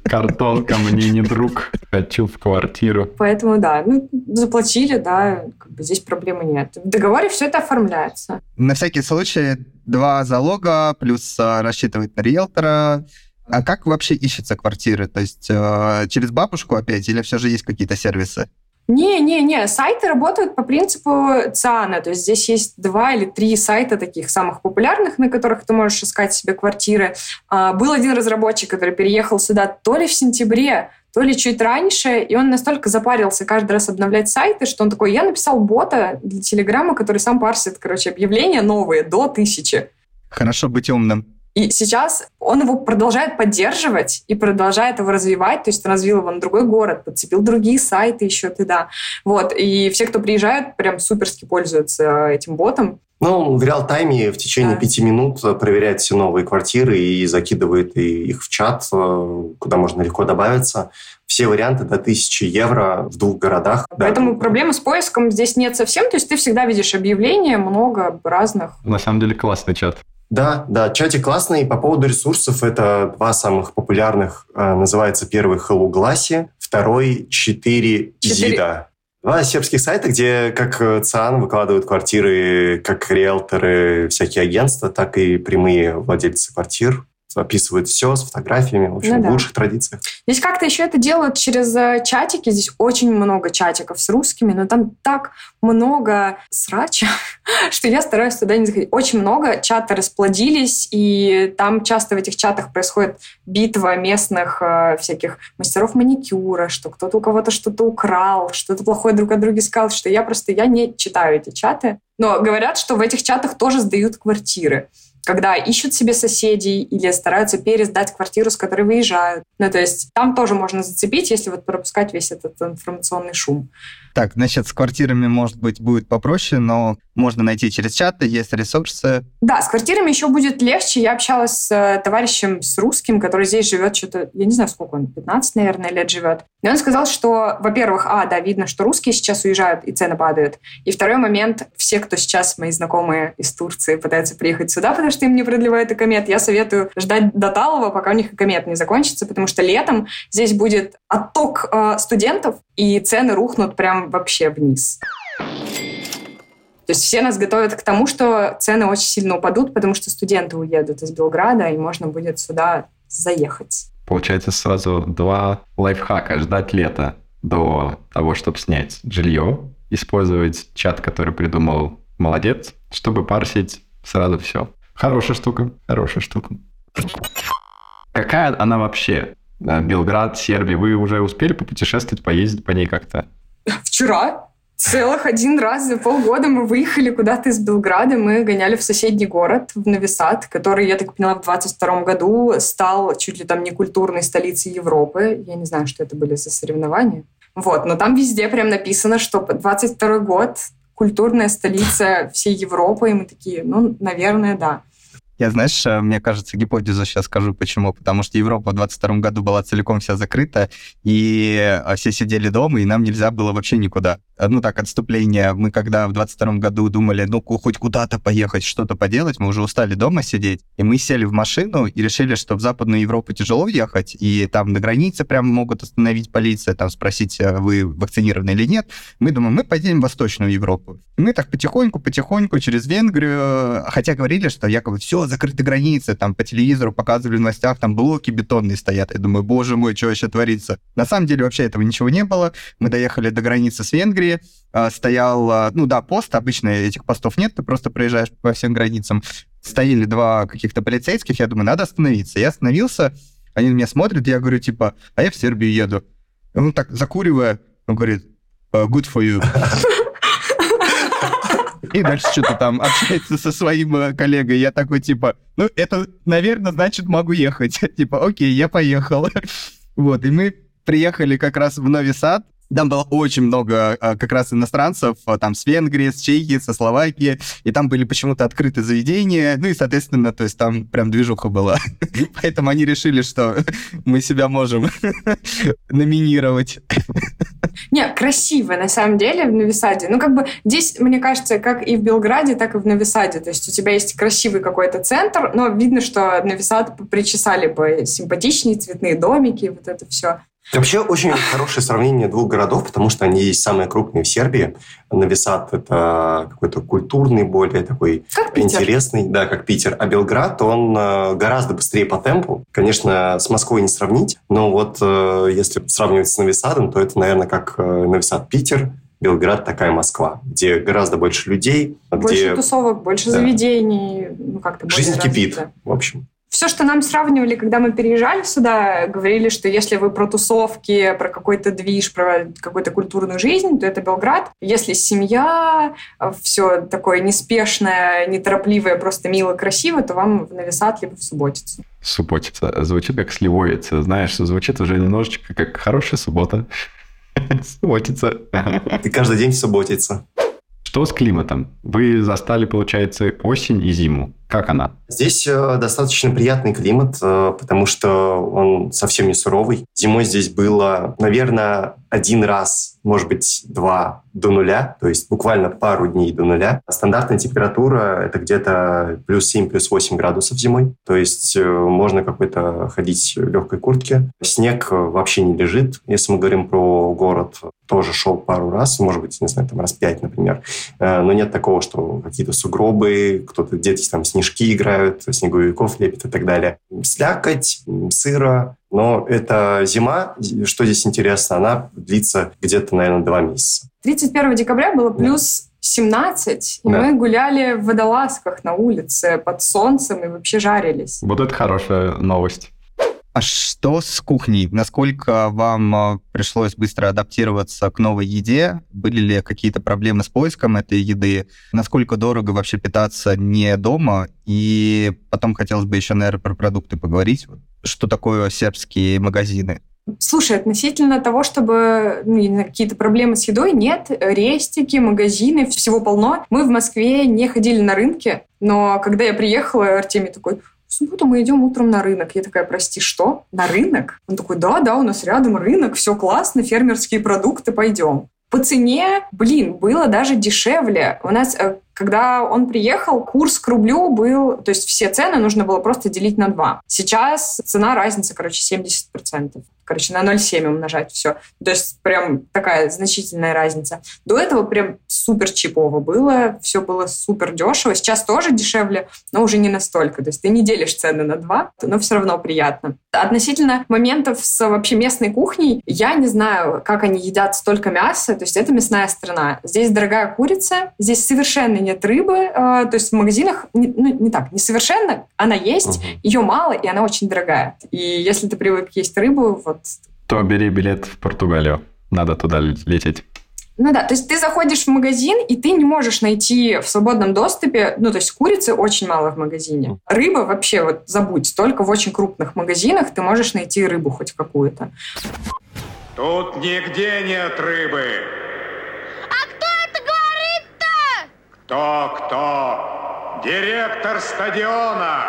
Картонка мне не друг. Хочу в квартиру. Поэтому, да, ну, заплатили, да, как бы здесь проблемы нет. В договоре все это оформляется. На всякий случай два залога плюс а, рассчитывать на риэлтора. А как вообще ищется квартиры? То есть э, через бабушку опять или все же есть какие-то сервисы? Не-не-не, сайты работают по принципу ЦИАНа. То есть здесь есть два или три сайта таких самых популярных, на которых ты можешь искать себе квартиры. А, был один разработчик, который переехал сюда то ли в сентябре, то ли чуть раньше, и он настолько запарился каждый раз обновлять сайты, что он такой, я написал бота для Телеграма, который сам парсит, короче, объявления новые до тысячи. Хорошо быть умным. И сейчас он его продолжает поддерживать и продолжает его развивать. То есть он развил его на другой город, подцепил другие сайты еще туда. Вот. И все, кто приезжают, прям суперски пользуются этим ботом. Ну, в реал-тайме в течение Да. пяти минут проверяет все новые квартиры и закидывает и- их в чат, э, куда можно легко добавиться. Все варианты до 1000 евро в двух городах. Да, Поэтому ну, проблемы с поиском здесь нет совсем. То есть ты всегда видишь объявления, много разных. На самом деле классный чат. Да, да, чатик классный. По поводу ресурсов, это два самых популярных. Э, Называется первый Hello Glassy, второй 4 Четыре. Зида. Два сербских сайта, где как э, ЦИАН выкладывают квартиры, как риэлторы, всякие агентства, так и прямые владельцы квартир. Описывают все с фотографиями, в общем, Ну да. в лучших традициях. Здесь как-то еще это делают через э, чатики. Здесь очень много чатиков с русскими, но там так много срача, что я стараюсь туда не заходить. Очень много чаты расплодились, и там часто в этих чатах происходит битва местных э, всяких мастеров маникюра, что кто-то у кого-то что-то украл, что-то плохое друг о друге сказал, что я просто я не читаю эти чаты. Но говорят, что в этих чатах тоже сдают квартиры когда ищут себе соседей или стараются пересдать квартиру, с которой выезжают. Ну, то есть там тоже можно зацепить, если вот пропускать весь этот информационный шум. Так, значит, с квартирами, может быть, будет попроще, но можно найти через чаты, есть ресурсы. Да, с квартирами еще будет легче. Я общалась с э, товарищем, с русским, который здесь живет что-то, я не знаю, сколько он, 15, наверное, лет живет. И он сказал, что, во-первых, а, да, видно, что русские сейчас уезжают, и цены падают. И второй момент, все, кто сейчас, мои знакомые из Турции, пытаются приехать сюда, потому что им не продлевают экомет, я советую ждать до Талова, пока у них экомет не закончится, потому что летом здесь будет отток э, студентов, и цены рухнут прям вообще вниз. То есть все нас готовят к тому, что цены очень сильно упадут, потому что студенты уедут из Белграда, и можно будет сюда заехать. Получается сразу два лайфхака. Ждать лета до того, чтобы снять жилье. Использовать чат, который придумал молодец, чтобы парсить сразу все. Хорошая штука, хорошая штука. Какая она вообще? Да, Белград, Сербия. Вы уже успели попутешествовать, поездить по ней как-то? Вчера целых один раз за полгода мы выехали куда-то из Белграда, мы гоняли в соседний город, в Новисад, который, я так поняла, в 22 году стал чуть ли там не культурной столицей Европы. Я не знаю, что это были за соревнования. Вот, но там везде прям написано, что 22 год культурная столица всей Европы, и мы такие, ну, наверное, да. Я, знаешь, э, мне кажется, гипотезу сейчас скажу, почему. Потому что Европа в 22 году была целиком вся закрыта, и э, все сидели дома, и нам нельзя было вообще никуда. Ну так, отступление. Мы когда в 22 году думали, ну, хоть куда-то поехать, что-то поделать, мы уже устали дома сидеть, и мы сели в машину и решили, что в Западную Европу тяжело ехать, и там на границе прям могут остановить полиция, там спросить, э, вы вакцинированы или нет. Мы думаем, мы поедем в Восточную Европу. И мы так потихоньку-потихоньку через Венгрию, хотя говорили, что якобы все, закрыты границы, там по телевизору показывали в новостях, там блоки бетонные стоят. Я думаю, боже мой, что вообще творится? На самом деле вообще этого ничего не было. Мы доехали до границы с Венгрией, а, стоял, а, ну да, пост, обычно этих постов нет, ты просто проезжаешь по всем границам. Стояли два каких-то полицейских, я думаю, надо остановиться. Я остановился, они на меня смотрят, я говорю, типа, а я в Сербию еду. Он так закуривая, он говорит, «Uh, good for you. И дальше что-то там общается со своим э, коллегой. Я такой, типа, ну, это, наверное, значит, могу ехать. Типа, окей, я поехал. Вот, и мы приехали как раз в Нови Сад. Там было очень много а, как раз иностранцев, а, там с Венгрии, с Чехии, со Словакии, и там были почему-то открыты заведения, ну и, соответственно, то есть там прям движуха была. Поэтому они решили, что мы себя можем номинировать. Не, красиво, на самом деле, в Новисаде. Ну, как бы здесь, мне кажется, как и в Белграде, так и в Новисаде. То есть у тебя есть красивый какой-то центр, но видно, что Новисад причесали бы симпатичные цветные домики, вот это все. Вообще очень хорошее сравнение двух городов, потому что они есть самые крупные в Сербии. Новисад – это какой-то культурный, более такой Как Питер. интересный, да, как Питер. А Белград, он э, гораздо быстрее по темпу. Конечно, с Москвой не сравнить, но вот э, если сравнивать с Новисадом, то это, наверное, как э, Новисад-Питер, Белград такая Москва, где гораздо больше людей, Больше где тусовок, больше Да. заведений, ну, как-то жизнь кипит, развито. в общем. Все, что нам сравнивали, когда мы переезжали сюда, говорили, что если вы про тусовки, про какой-то движ, про какую-то культурную жизнь, то это Белград. Если семья, все такое неспешное, неторопливое, просто мило, красиво, то вам в Новисад либо в Субботицу. Субботица. Звучит как сливовица. Знаешь, звучит уже немножечко как хорошая суббота. Субботица. Ты каждый день субботится. Что с климатом? Вы застали, получается, осень и зиму. Как она? Здесь э, достаточно приятный климат, э, потому что он совсем не суровый. Зимой здесь было, наверное, один раз, может быть, два до нуля, то есть буквально пару дней до нуля. Стандартная температура – это где-то плюс 7, плюс 8 градусов зимой. То есть э, можно какой-то ходить в легкой куртке. Снег вообще не лежит. Если мы говорим про город, тоже шел пару раз, может быть, не знаю, там раз пять, например. Но нет такого, что какие-то сугробы, кто-то дети там снежки играют, снеговиков лепят и так далее. Слякоть, сыро, но это зима, что здесь интересно, она длится где-то, наверное, два месяца. 31 декабря было плюс 17, и Да. мы гуляли в водолазках на улице под солнцем и вообще жарились. Вот это хорошая новость. А что с кухней? Насколько вам а, пришлось быстро адаптироваться к новой еде? Были ли какие-то проблемы с поиском этой еды? Насколько дорого вообще питаться не дома? И потом хотелось бы еще, наверное, про продукты поговорить. Что такое сербские магазины? Слушай, относительно того, чтобы ну, какие-то проблемы с едой, нет. Рестики, магазины, всего полно. Мы в Москве не ходили на рынки, но когда я приехала, Артемий такой, в субботу мы идем утром на рынок. Я такая, прости, что? На рынок? Он такой, да, да, у нас рядом рынок, все классно, фермерские продукты, пойдем. По цене, блин, было даже дешевле. У нас, э, когда он приехал, курс к рублю был, то есть все цены нужно было просто делить на 2. Сейчас цена разница, короче, 70%. Короче, на 0,7 умножать все. То есть прям такая значительная разница. До этого прям супер чипово было, все было супер дешево. Сейчас тоже дешевле, но уже не настолько. То есть ты не делишь цены на 2, но все равно приятно. Относительно моментов с вообще местной кухней, я не знаю, как они едят столько мяса. То есть это мясная страна. Здесь дорогая курица, здесь совершенно нет рыбы. э, То есть в магазинах, не- ну не так, не совершенно, она есть, Мгм. ее мало, и она очень дорогая. И если ты привык есть рыбу, вот То бери билет в Португалию. Надо туда лететь. Ну да, то есть ты заходишь в магазин, и ты не можешь найти в свободном доступе, ну то есть курицы очень мало в магазине. Рыба вообще вот забудь, только в очень крупных магазинах ты можешь найти рыбу хоть какую-то. Тут нигде нет рыбы. А кто это говорит-то? Кто-кто? Директор стадиона.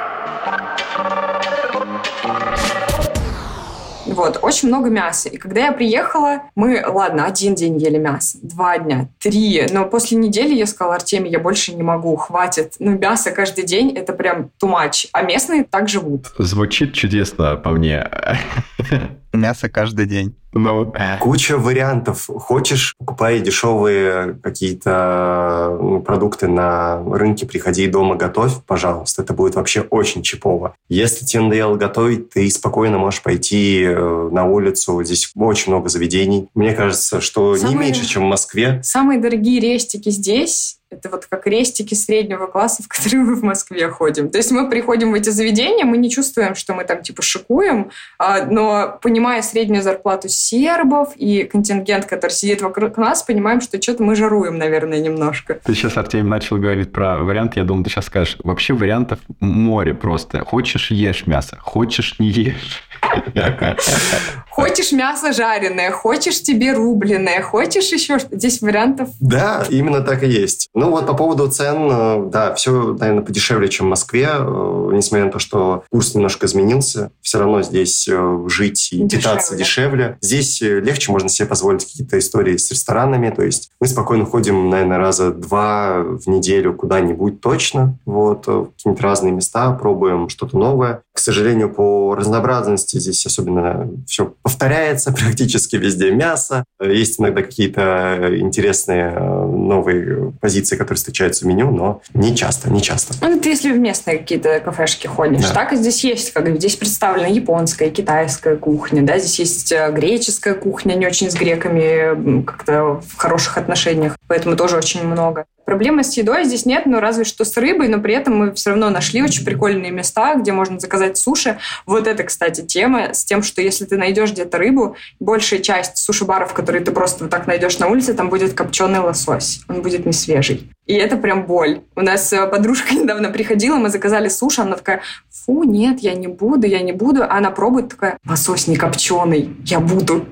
Вот, очень много мяса. И когда я приехала, мы, ладно, один день ели мясо, два дня, три. Но после недели я сказала, Артемий, я больше не могу, хватит. Ну, мясо каждый день, это прям too much. А местные так живут. Звучит чудесно по мне. Мясо каждый день. Ну, э, Куча вариантов. Хочешь, покупай дешевые какие-то ну, продукты на рынке, приходи дома, готовь, пожалуйста. Это будет вообще очень чипово. Если тебе надоело готовить, ты спокойно можешь пойти э, на улицу. Здесь очень много заведений. Мне кажется, что не Самые- меньше, чем в Москве. Самые дорогие рестики здесь это вот как рестики среднего класса, в которые мы в Москве ходим. То есть мы приходим в эти заведения, мы не чувствуем, что мы там типа шикуем, а, но понимая среднюю зарплату сербов и контингент, который сидит вокруг нас, понимаем, что что-то мы жаруем, наверное, немножко. Ты сейчас, Артемий, начал говорить про варианты. Я думал, ты сейчас скажешь. Вообще вариантов море просто. Хочешь – ешь мясо, хочешь – не ешь. Хочешь мясо жареное, хочешь тебе рубленое, хочешь еще что Здесь вариантов... Да, именно так и есть. Ну вот по поводу цен, э, да, все, наверное, подешевле, чем в Москве, э, несмотря на то, что курс немножко изменился. Все равно здесь э, жить и Дешевле. питаться дешевле. Здесь легче можно себе позволить какие-то истории с ресторанами. То есть мы спокойно ходим, наверное, раза два в неделю куда-нибудь точно. Вот, в какие-нибудь разные места, пробуем что-то новое. К сожалению, по разнообразности здесь особенно все повторяется практически везде. Мясо. Есть иногда какие-то интересные э, новые позиции, которые встречаются в меню, но не часто, не часто. Ну, это если в местные какие-то кафешки ходишь. Да. Так и здесь есть, как здесь представлена японская, китайская кухня, да, здесь есть э, греческая кухня, не очень с греками как-то в хороших отношениях, поэтому тоже очень много. Проблемы с едой здесь нет, но разве что с рыбой, но при этом мы все равно нашли очень прикольные места, где можно заказать суши. Вот это, кстати, тема с тем, что если ты найдешь где-то рыбу, большая часть суши-баров, которые ты просто вот так найдешь на улице, там будет копченый лосось. Он будет не свежий. И это прям боль. У нас э, подружка недавно приходила, мы заказали суши, она такая, фу, нет, я не буду, я не буду. А она пробует такая, лосось не копченый, я буду.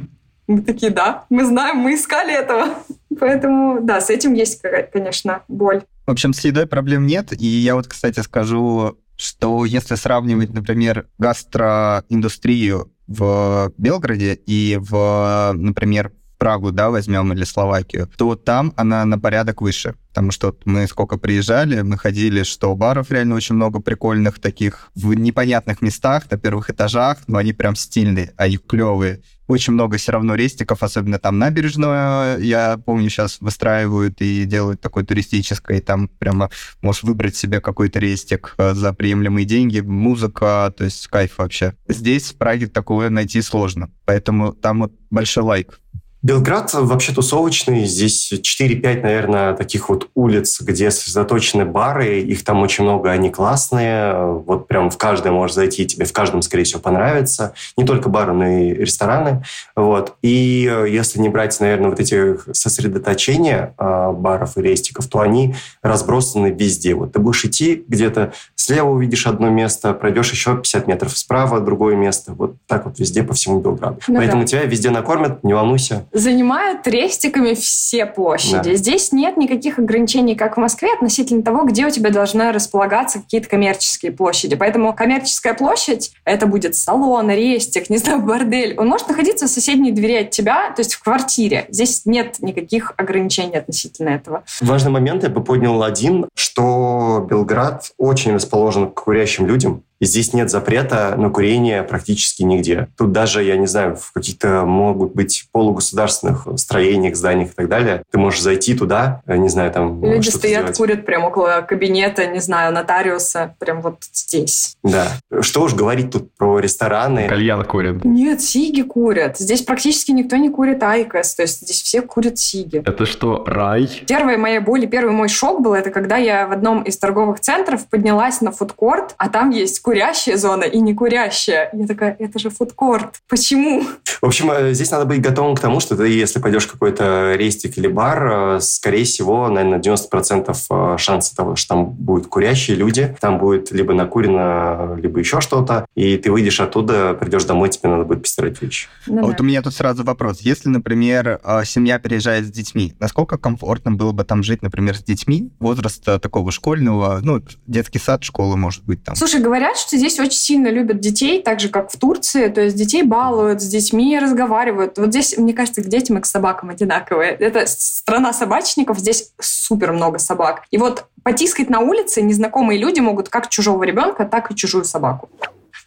Мы такие, да, мы знаем, мы искали этого. Поэтому, да, с этим есть, конечно, боль. В общем, с едой проблем нет. И я вот, кстати, скажу, что если сравнивать, например, гастроиндустрию в Белграде и в, например, Прагу, да, возьмем, или Словакию, то там она на порядок выше. Потому что мы сколько приезжали, мы ходили, что баров реально очень много прикольных таких в непонятных местах, на первых этажах, но они прям стильные, они клевые. Очень много все равно рестиков, особенно там набережную, я помню, сейчас выстраивают и делают такой туристической, там прямо можешь выбрать себе какой-то рестик э, за приемлемые деньги, музыка, то есть кайф вообще. Здесь в Праге такое найти сложно, поэтому там вот большой лайк. Белград вообще тусовочный. Здесь 4-5, наверное, таких вот улиц, где сосредоточены бары. Их там очень много, они классные. Вот прям в каждой можешь зайти, тебе в каждом, скорее всего, понравится. Не только бары, но и рестораны. Вот. И э, если не брать, наверное, вот эти сосредоточения э, баров и рестиков, то они разбросаны везде. Вот ты будешь идти где-то, слева увидишь одно место, пройдешь еще 50 метров справа, другое место. Вот так вот везде по всему Белграду. Ну Поэтому да. тебя везде накормят, не волнуйся. Занимают рестиками все площади. Да. Здесь нет никаких ограничений, как в Москве, относительно того, где у тебя должны располагаться какие-то коммерческие площади. Поэтому коммерческая площадь – это будет салон, рестик, не знаю, бордель. Он может находиться в соседней двери от тебя, то есть в квартире. Здесь нет никаких ограничений относительно этого. Важный момент я бы поднял один, что Белград очень расположен к курящим людям. Здесь нет запрета на курение практически нигде. Тут даже, я не знаю, в каких-то могут быть полугосударственных строениях, зданиях и так далее. Ты можешь зайти туда, э, не знаю, там Люди что-то стоят, сделать. курят прямо около кабинета, не знаю, нотариуса, прям вот здесь. Да. Что уж говорить тут про рестораны. Кальян курят. Нет, сиги курят. Здесь практически никто не курит IQOS, то есть здесь все курят сиги. Это что, рай? Первая моя боль и первый мой шок был, это когда я в одном из торговых центров поднялась на фудкорт, а там есть курящая зона и не курящая. Я такая, это же фудкорт. Почему? В общем, э, здесь надо быть готовым к тому, что ты, если пойдешь в какой-то рестик или бар, э, скорее всего, наверное, 90% э, шансы того, что там будут курящие люди, там будет либо накурено, либо еще что-то, и ты выйдешь оттуда, придешь домой, тебе надо будет постирать вещи. Ну А да. Вот у меня тут сразу вопрос. Если, например, семья переезжает с детьми, насколько комфортно было бы там жить, например, с детьми возраста такого школьного, ну, детский сад, школа, может быть, там? Слушай, говорят, что здесь очень сильно любят детей, так же, как в Турции. То есть детей балуют, с детьми разговаривают. Вот здесь, мне кажется, к детям и к собакам одинаковые. Это страна собачников, здесь супер много собак. И вот потискать на улице незнакомые люди могут как чужого ребенка, так и чужую собаку.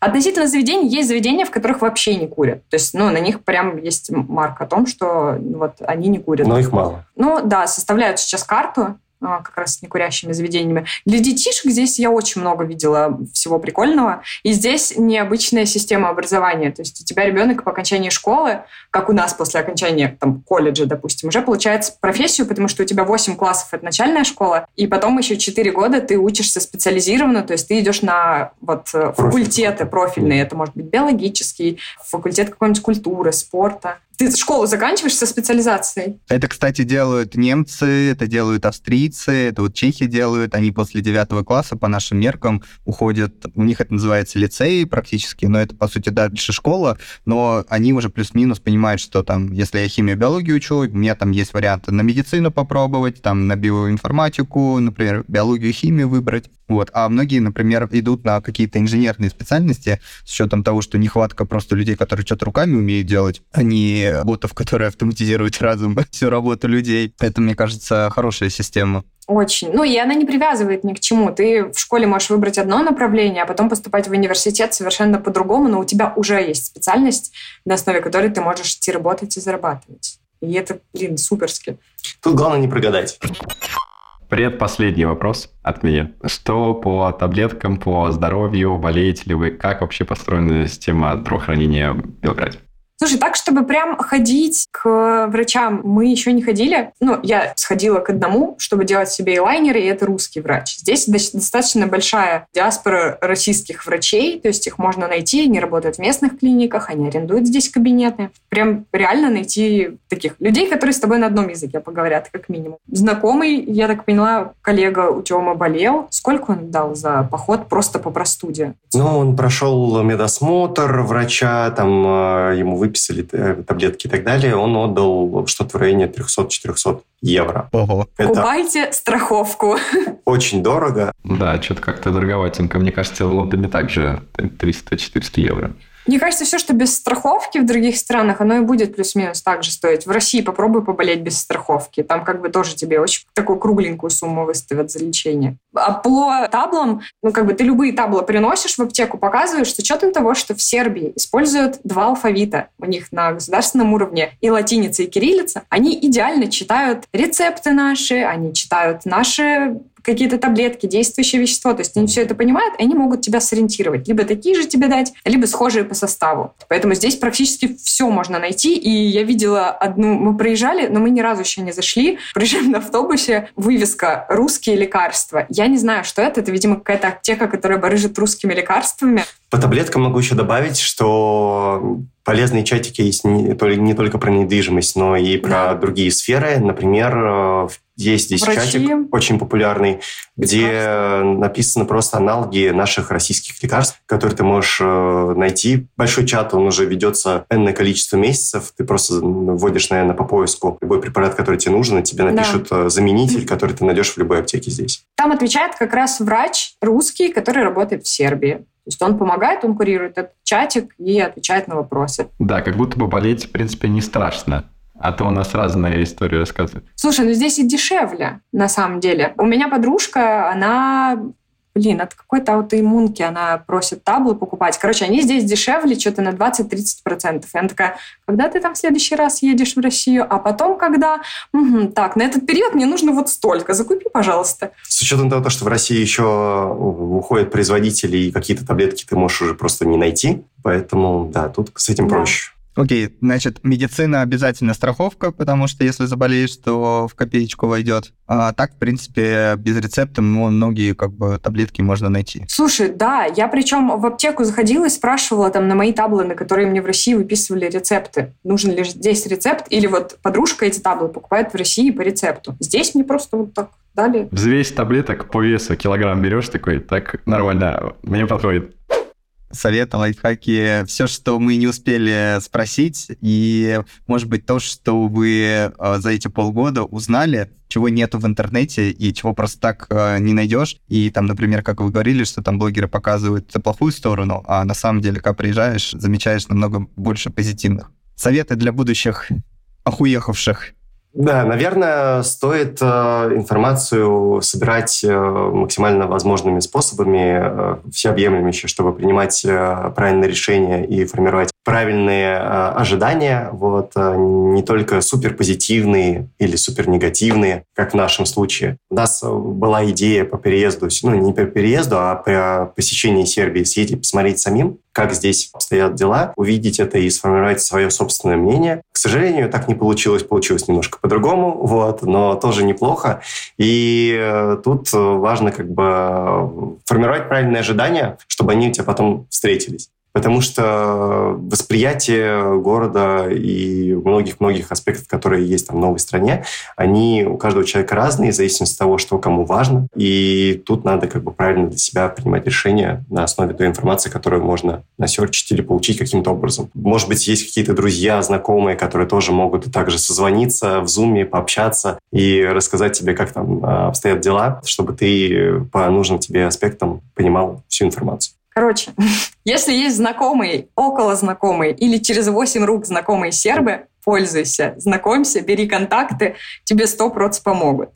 Относительно заведений, есть заведения, в которых вообще не курят. То есть, ну, на них прям есть марка о том, что вот они не курят. Но их мало. Ну да, составляют сейчас карту как раз с некурящими заведениями. Для детишек здесь я очень много видела всего прикольного. И здесь необычная система образования. То есть у тебя ребенок по окончании школы, как у нас после окончания там, колледжа, допустим, уже получает профессию, потому что у тебя 8 классов – это начальная школа, и потом еще 4 года ты учишься специализированно, то есть ты идешь на вот, факультеты профильные. Это может быть биологический, факультет какой-нибудь культуры, спорта. Ты школу заканчиваешь со специализацией? Это, кстати, делают немцы, это делают австрийцы, это вот чехи делают. Они после девятого класса по нашим меркам уходят, у них это называется лицей практически, но это, по сути, дальше школа, но они уже плюс-минус понимают, что там, если я химию, биологию учу, у меня там есть варианты на медицину попробовать, там на биоинформатику, например, биологию, химию выбрать. Вот. А многие, например, идут на какие-то инженерные специальности с учетом того, что нехватка просто людей, которые что-то руками умеют делать, а ботов, которые автоматизируют разум всю работу людей. Это, мне кажется, хорошая система. Очень. Ну, и она не привязывает ни к чему. Ты в школе можешь выбрать одно направление, а потом поступать в университет совершенно по-другому, но у тебя уже есть специальность, на основе которой ты можешь идти работать и зарабатывать. И это, блин, суперски. Тут главное не прогадать. Предпоследний вопрос от меня. Что по таблеткам, по здоровью, болеете ли вы? Как вообще построена система здравоохранения в Белграде? Слушай, так, чтобы прям ходить к врачам, мы еще не ходили. Ну, я сходила к одному, чтобы делать себе лайнеры, и это русский врач. Здесь достаточно большая диаспора российских врачей, то есть их можно найти, они работают в местных клиниках, они арендуют здесь кабинеты. Прям реально найти таких людей, которые с тобой на одном языке поговорят, как минимум. Знакомый, я так поняла, коллега у Тёмы болел. Сколько он дал за поход просто по простуде? Ну, он прошел медосмотр врача, там э, ему выписали э, таблетки и так далее, он отдал что-то в районе 300-400 евро. Ого. Это Купайте страховку. очень дорого. Да, что-то как-то дороговатенько. Мне кажется, в Лондоне также 300-400 евро. Мне кажется, все, что без страховки в других странах, оно и будет плюс-минус так же стоить. В России попробуй поболеть без страховки. Там как бы тоже тебе очень такую кругленькую сумму выставят за лечение. А по таблам, ну как бы ты любые таблы приносишь в аптеку, показываешь с учетом того, что в Сербии используют два алфавита. У них на государственном уровне и латиница, и кириллица. Они идеально читают рецепты наши, они читают наши какие-то таблетки, действующее вещество. То есть они все это понимают, и они могут тебя сориентировать. Либо такие же тебе дать, либо схожие по составу. Поэтому здесь практически все можно найти. И я видела одну... Мы проезжали, но мы ни разу еще не зашли. Проезжаем на автобусе. Вывеска «Русские лекарства». Я не знаю, что это. Это, видимо, какая-то аптека, которая барыжит русскими лекарствами. По таблеткам могу еще добавить, что полезные чатики есть не, не только про недвижимость, но и про Да. другие сферы. Например, э, есть здесь Врачи. чатик очень популярный, где написаны просто аналоги наших российских лекарств, которые ты можешь э, найти. Большой чат, он уже ведется энное количество месяцев. Ты просто вводишь, наверное, по поиску любой препарат, который тебе нужен, и тебе Да. напишут э, заменитель, который ты найдешь в любой аптеке здесь. Там отвечает как раз врач русский, который работает в Сербии. То есть он помогает, он курирует этот чатик и отвечает на вопросы. Да, как будто бы болеть, в принципе, не страшно. А то у нас разные истории рассказывают. Слушай, ну здесь и дешевле, на самом деле. У меня подружка, она, блин, от какой-то аутоиммунки она просит таблы покупать. Короче, они здесь дешевле что-то на 20-30%. И она такая, когда ты там в следующий раз едешь в Россию? А потом когда? «Мгм, так, на этот период мне нужно вот столько. Закупи, пожалуйста. С учетом того, что в России еще уходят производители, и какие-то таблетки ты можешь уже просто не найти. Поэтому, да, тут с этим Да. проще. Окей, значит, медицина обязательно страховка, потому что если заболеешь, то в копеечку войдет. А так, в принципе, без рецепта ну, многие как бы таблетки можно найти. Слушай, да, я причем в аптеку заходила и спрашивала там на мои таблы, на которые мне в России выписывали рецепты. Нужен ли здесь рецепт? Или вот подружка эти таблы покупает в России по рецепту. Здесь мне просто вот так дали. Взвесь таблеток по весу килограмм берешь такой, так нормально, мне подходит. Советы, лайфхаки, все, что мы не успели спросить, и, может быть, то, что вы э, за эти полгода узнали, чего нету в интернете и чего просто так э, не найдешь. И там, например, как вы говорили, что там блогеры показывают плохую сторону, а на самом деле, когда приезжаешь, замечаешь намного больше позитивных. Советы для будущих охуехавших. Да, наверное, стоит э, информацию собирать э, максимально возможными способами, э, всеобъемлющими, чтобы принимать правильные решения и формировать правильные э, ожидания, вот, э, не только суперпозитивные или супернегативные, как в нашем случае. У нас э, была идея по переезду, ну, не по переезду, а по посещении Сербии, съездить, посмотреть самим, как здесь обстоят дела, увидеть это и сформировать свое собственное мнение. К сожалению, так не получилось, получилось немножко по-другому, вот, но тоже неплохо. И тут важно как бы формировать правильные ожидания, чтобы они у тебя потом встретились. Потому что восприятие города и многих-многих аспектов, которые есть там в новой стране, они у каждого человека разные, в зависимости от того, что кому важно. И тут надо как бы правильно для себя принимать решения на основе той информации, которую можно насерчить или получить каким-то образом. Может быть, есть какие-то друзья, знакомые, которые тоже могут также созвониться в зуме, пообщаться и рассказать тебе, как там а, обстоят дела, чтобы ты по нужным тебе аспектам понимал всю информацию. Короче, если есть знакомые, около знакомые или через 8 рук знакомые сербы, пользуйся, знакомься, бери контакты, тебе 100% помогут.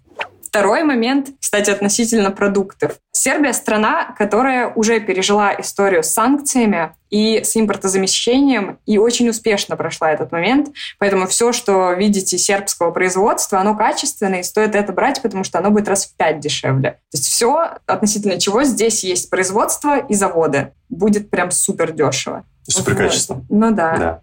Второй момент, кстати, относительно продуктов. Сербия – страна, которая уже пережила историю с санкциями и с импортозамещением, и очень успешно прошла этот момент. Поэтому все, что видите сербского производства, оно качественное, и стоит это брать, потому что оно будет раз в пять дешевле. То есть все, относительно чего здесь есть производство и заводы. Будет прям супер дешево. Супер качественно. Вот. Ну да. Да.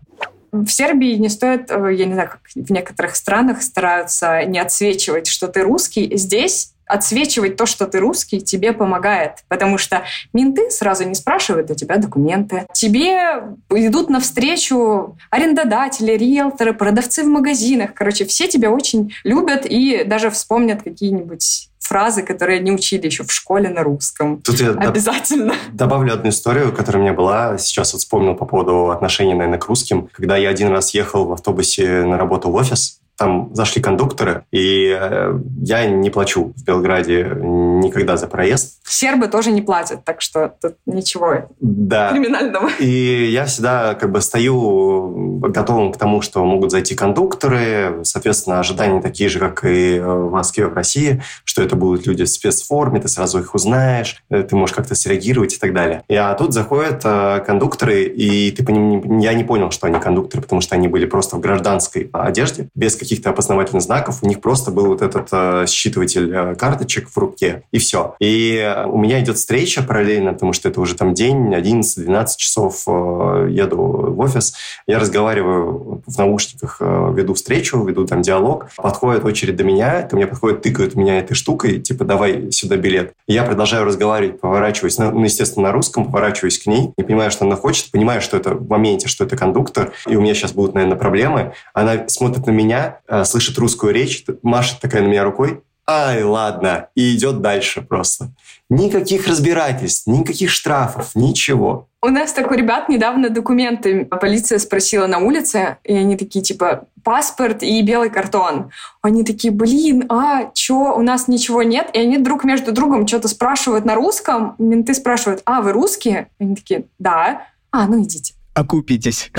В Сербии не стоит, э, я не знаю, как в некоторых странах стараются не отсвечивать, что ты русский. Здесь отсвечивать то, что ты русский, тебе помогает. Потому что менты сразу не спрашивают у тебя документы. Тебе идут навстречу арендодатели, риэлторы, продавцы в магазинах. Короче, все тебя очень любят и даже вспомнят какие-нибудь фразы, которые они учили еще в школе на русском. Тут я Обязательно. добавлю одну историю, которая у меня была. Сейчас вот вспомнил по поводу отношений, наверное, к русским. Когда я один раз ехал в автобусе на работу в офис, там зашли кондукторы, и э, я не плачу в Белграде никогда за проезд. Сербы тоже не платят, так что тут ничего Да. криминального. И я всегда как бы стою готовым к тому, что могут зайти кондукторы. Соответственно, ожидания такие же, как и в Москве, в России, что это будут люди в спецформе, ты сразу их узнаешь, э, ты можешь как-то среагировать и так далее. И, а тут заходят э, кондукторы, и ты по ним, не- я не понял, что они кондукторы, потому что они были просто в гражданской одежде, без каких-то опознавательных знаков. У них просто был вот этот э, считыватель э, карточек в руке, и все. И э, у меня идет встреча параллельно, потому что это уже там день, 11-12 часов э, еду в офис. Я разговариваю в наушниках, э, веду встречу, веду там диалог. Подходит очередь до меня, ко мне подходит, тыкают меня этой штукой, типа, давай сюда билет. Я продолжаю разговаривать, поворачиваюсь, ну, естественно, на русском, поворачиваюсь к ней, не понимаю, что она хочет, понимаю, что это в моменте, что это кондуктор, и у меня сейчас будут, наверное, проблемы. Она смотрит на меня, э, слышит русскую речь, машет такая на меня рукой, ай, ладно, и идет дальше просто. Никаких разбирательств, никаких штрафов, ничего. У нас так у ребят недавно документы полиция спросила на улице, и они такие, типа, паспорт и белый картон. Они такие, блин, а, чё, у нас ничего нет? И они друг между другом что-то спрашивают на русском. Менты спрашивают, а, вы русские? Они такие, да. А, ну идите. Окупитесь.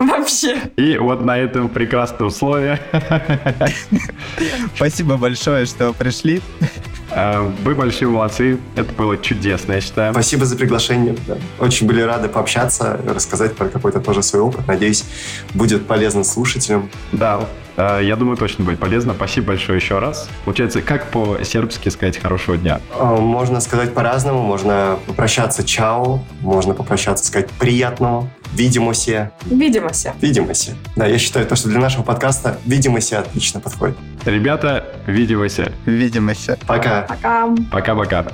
Вообще. И вот на этом прекрасном условии Спасибо большое, что пришли. э, вы большие молодцы. Это было чудесно, я считаю. Спасибо за приглашение. Очень были рады пообщаться, рассказать про какой-то тоже свой опыт. Надеюсь, будет полезно слушателям. Да, э, я думаю, точно будет полезно. Спасибо большое еще раз. Получается, как по-сербски сказать «хорошего дня»? А, Можно сказать по-разному. Можно попрощаться чао, можно попрощаться сказать приятного, видимося, Видимося. видимося. Да, я считаю, то, что для нашего подкаста видимося отлично подходит. Ребята, видимся. Увидимся. Пока. Пока. Пока-пока.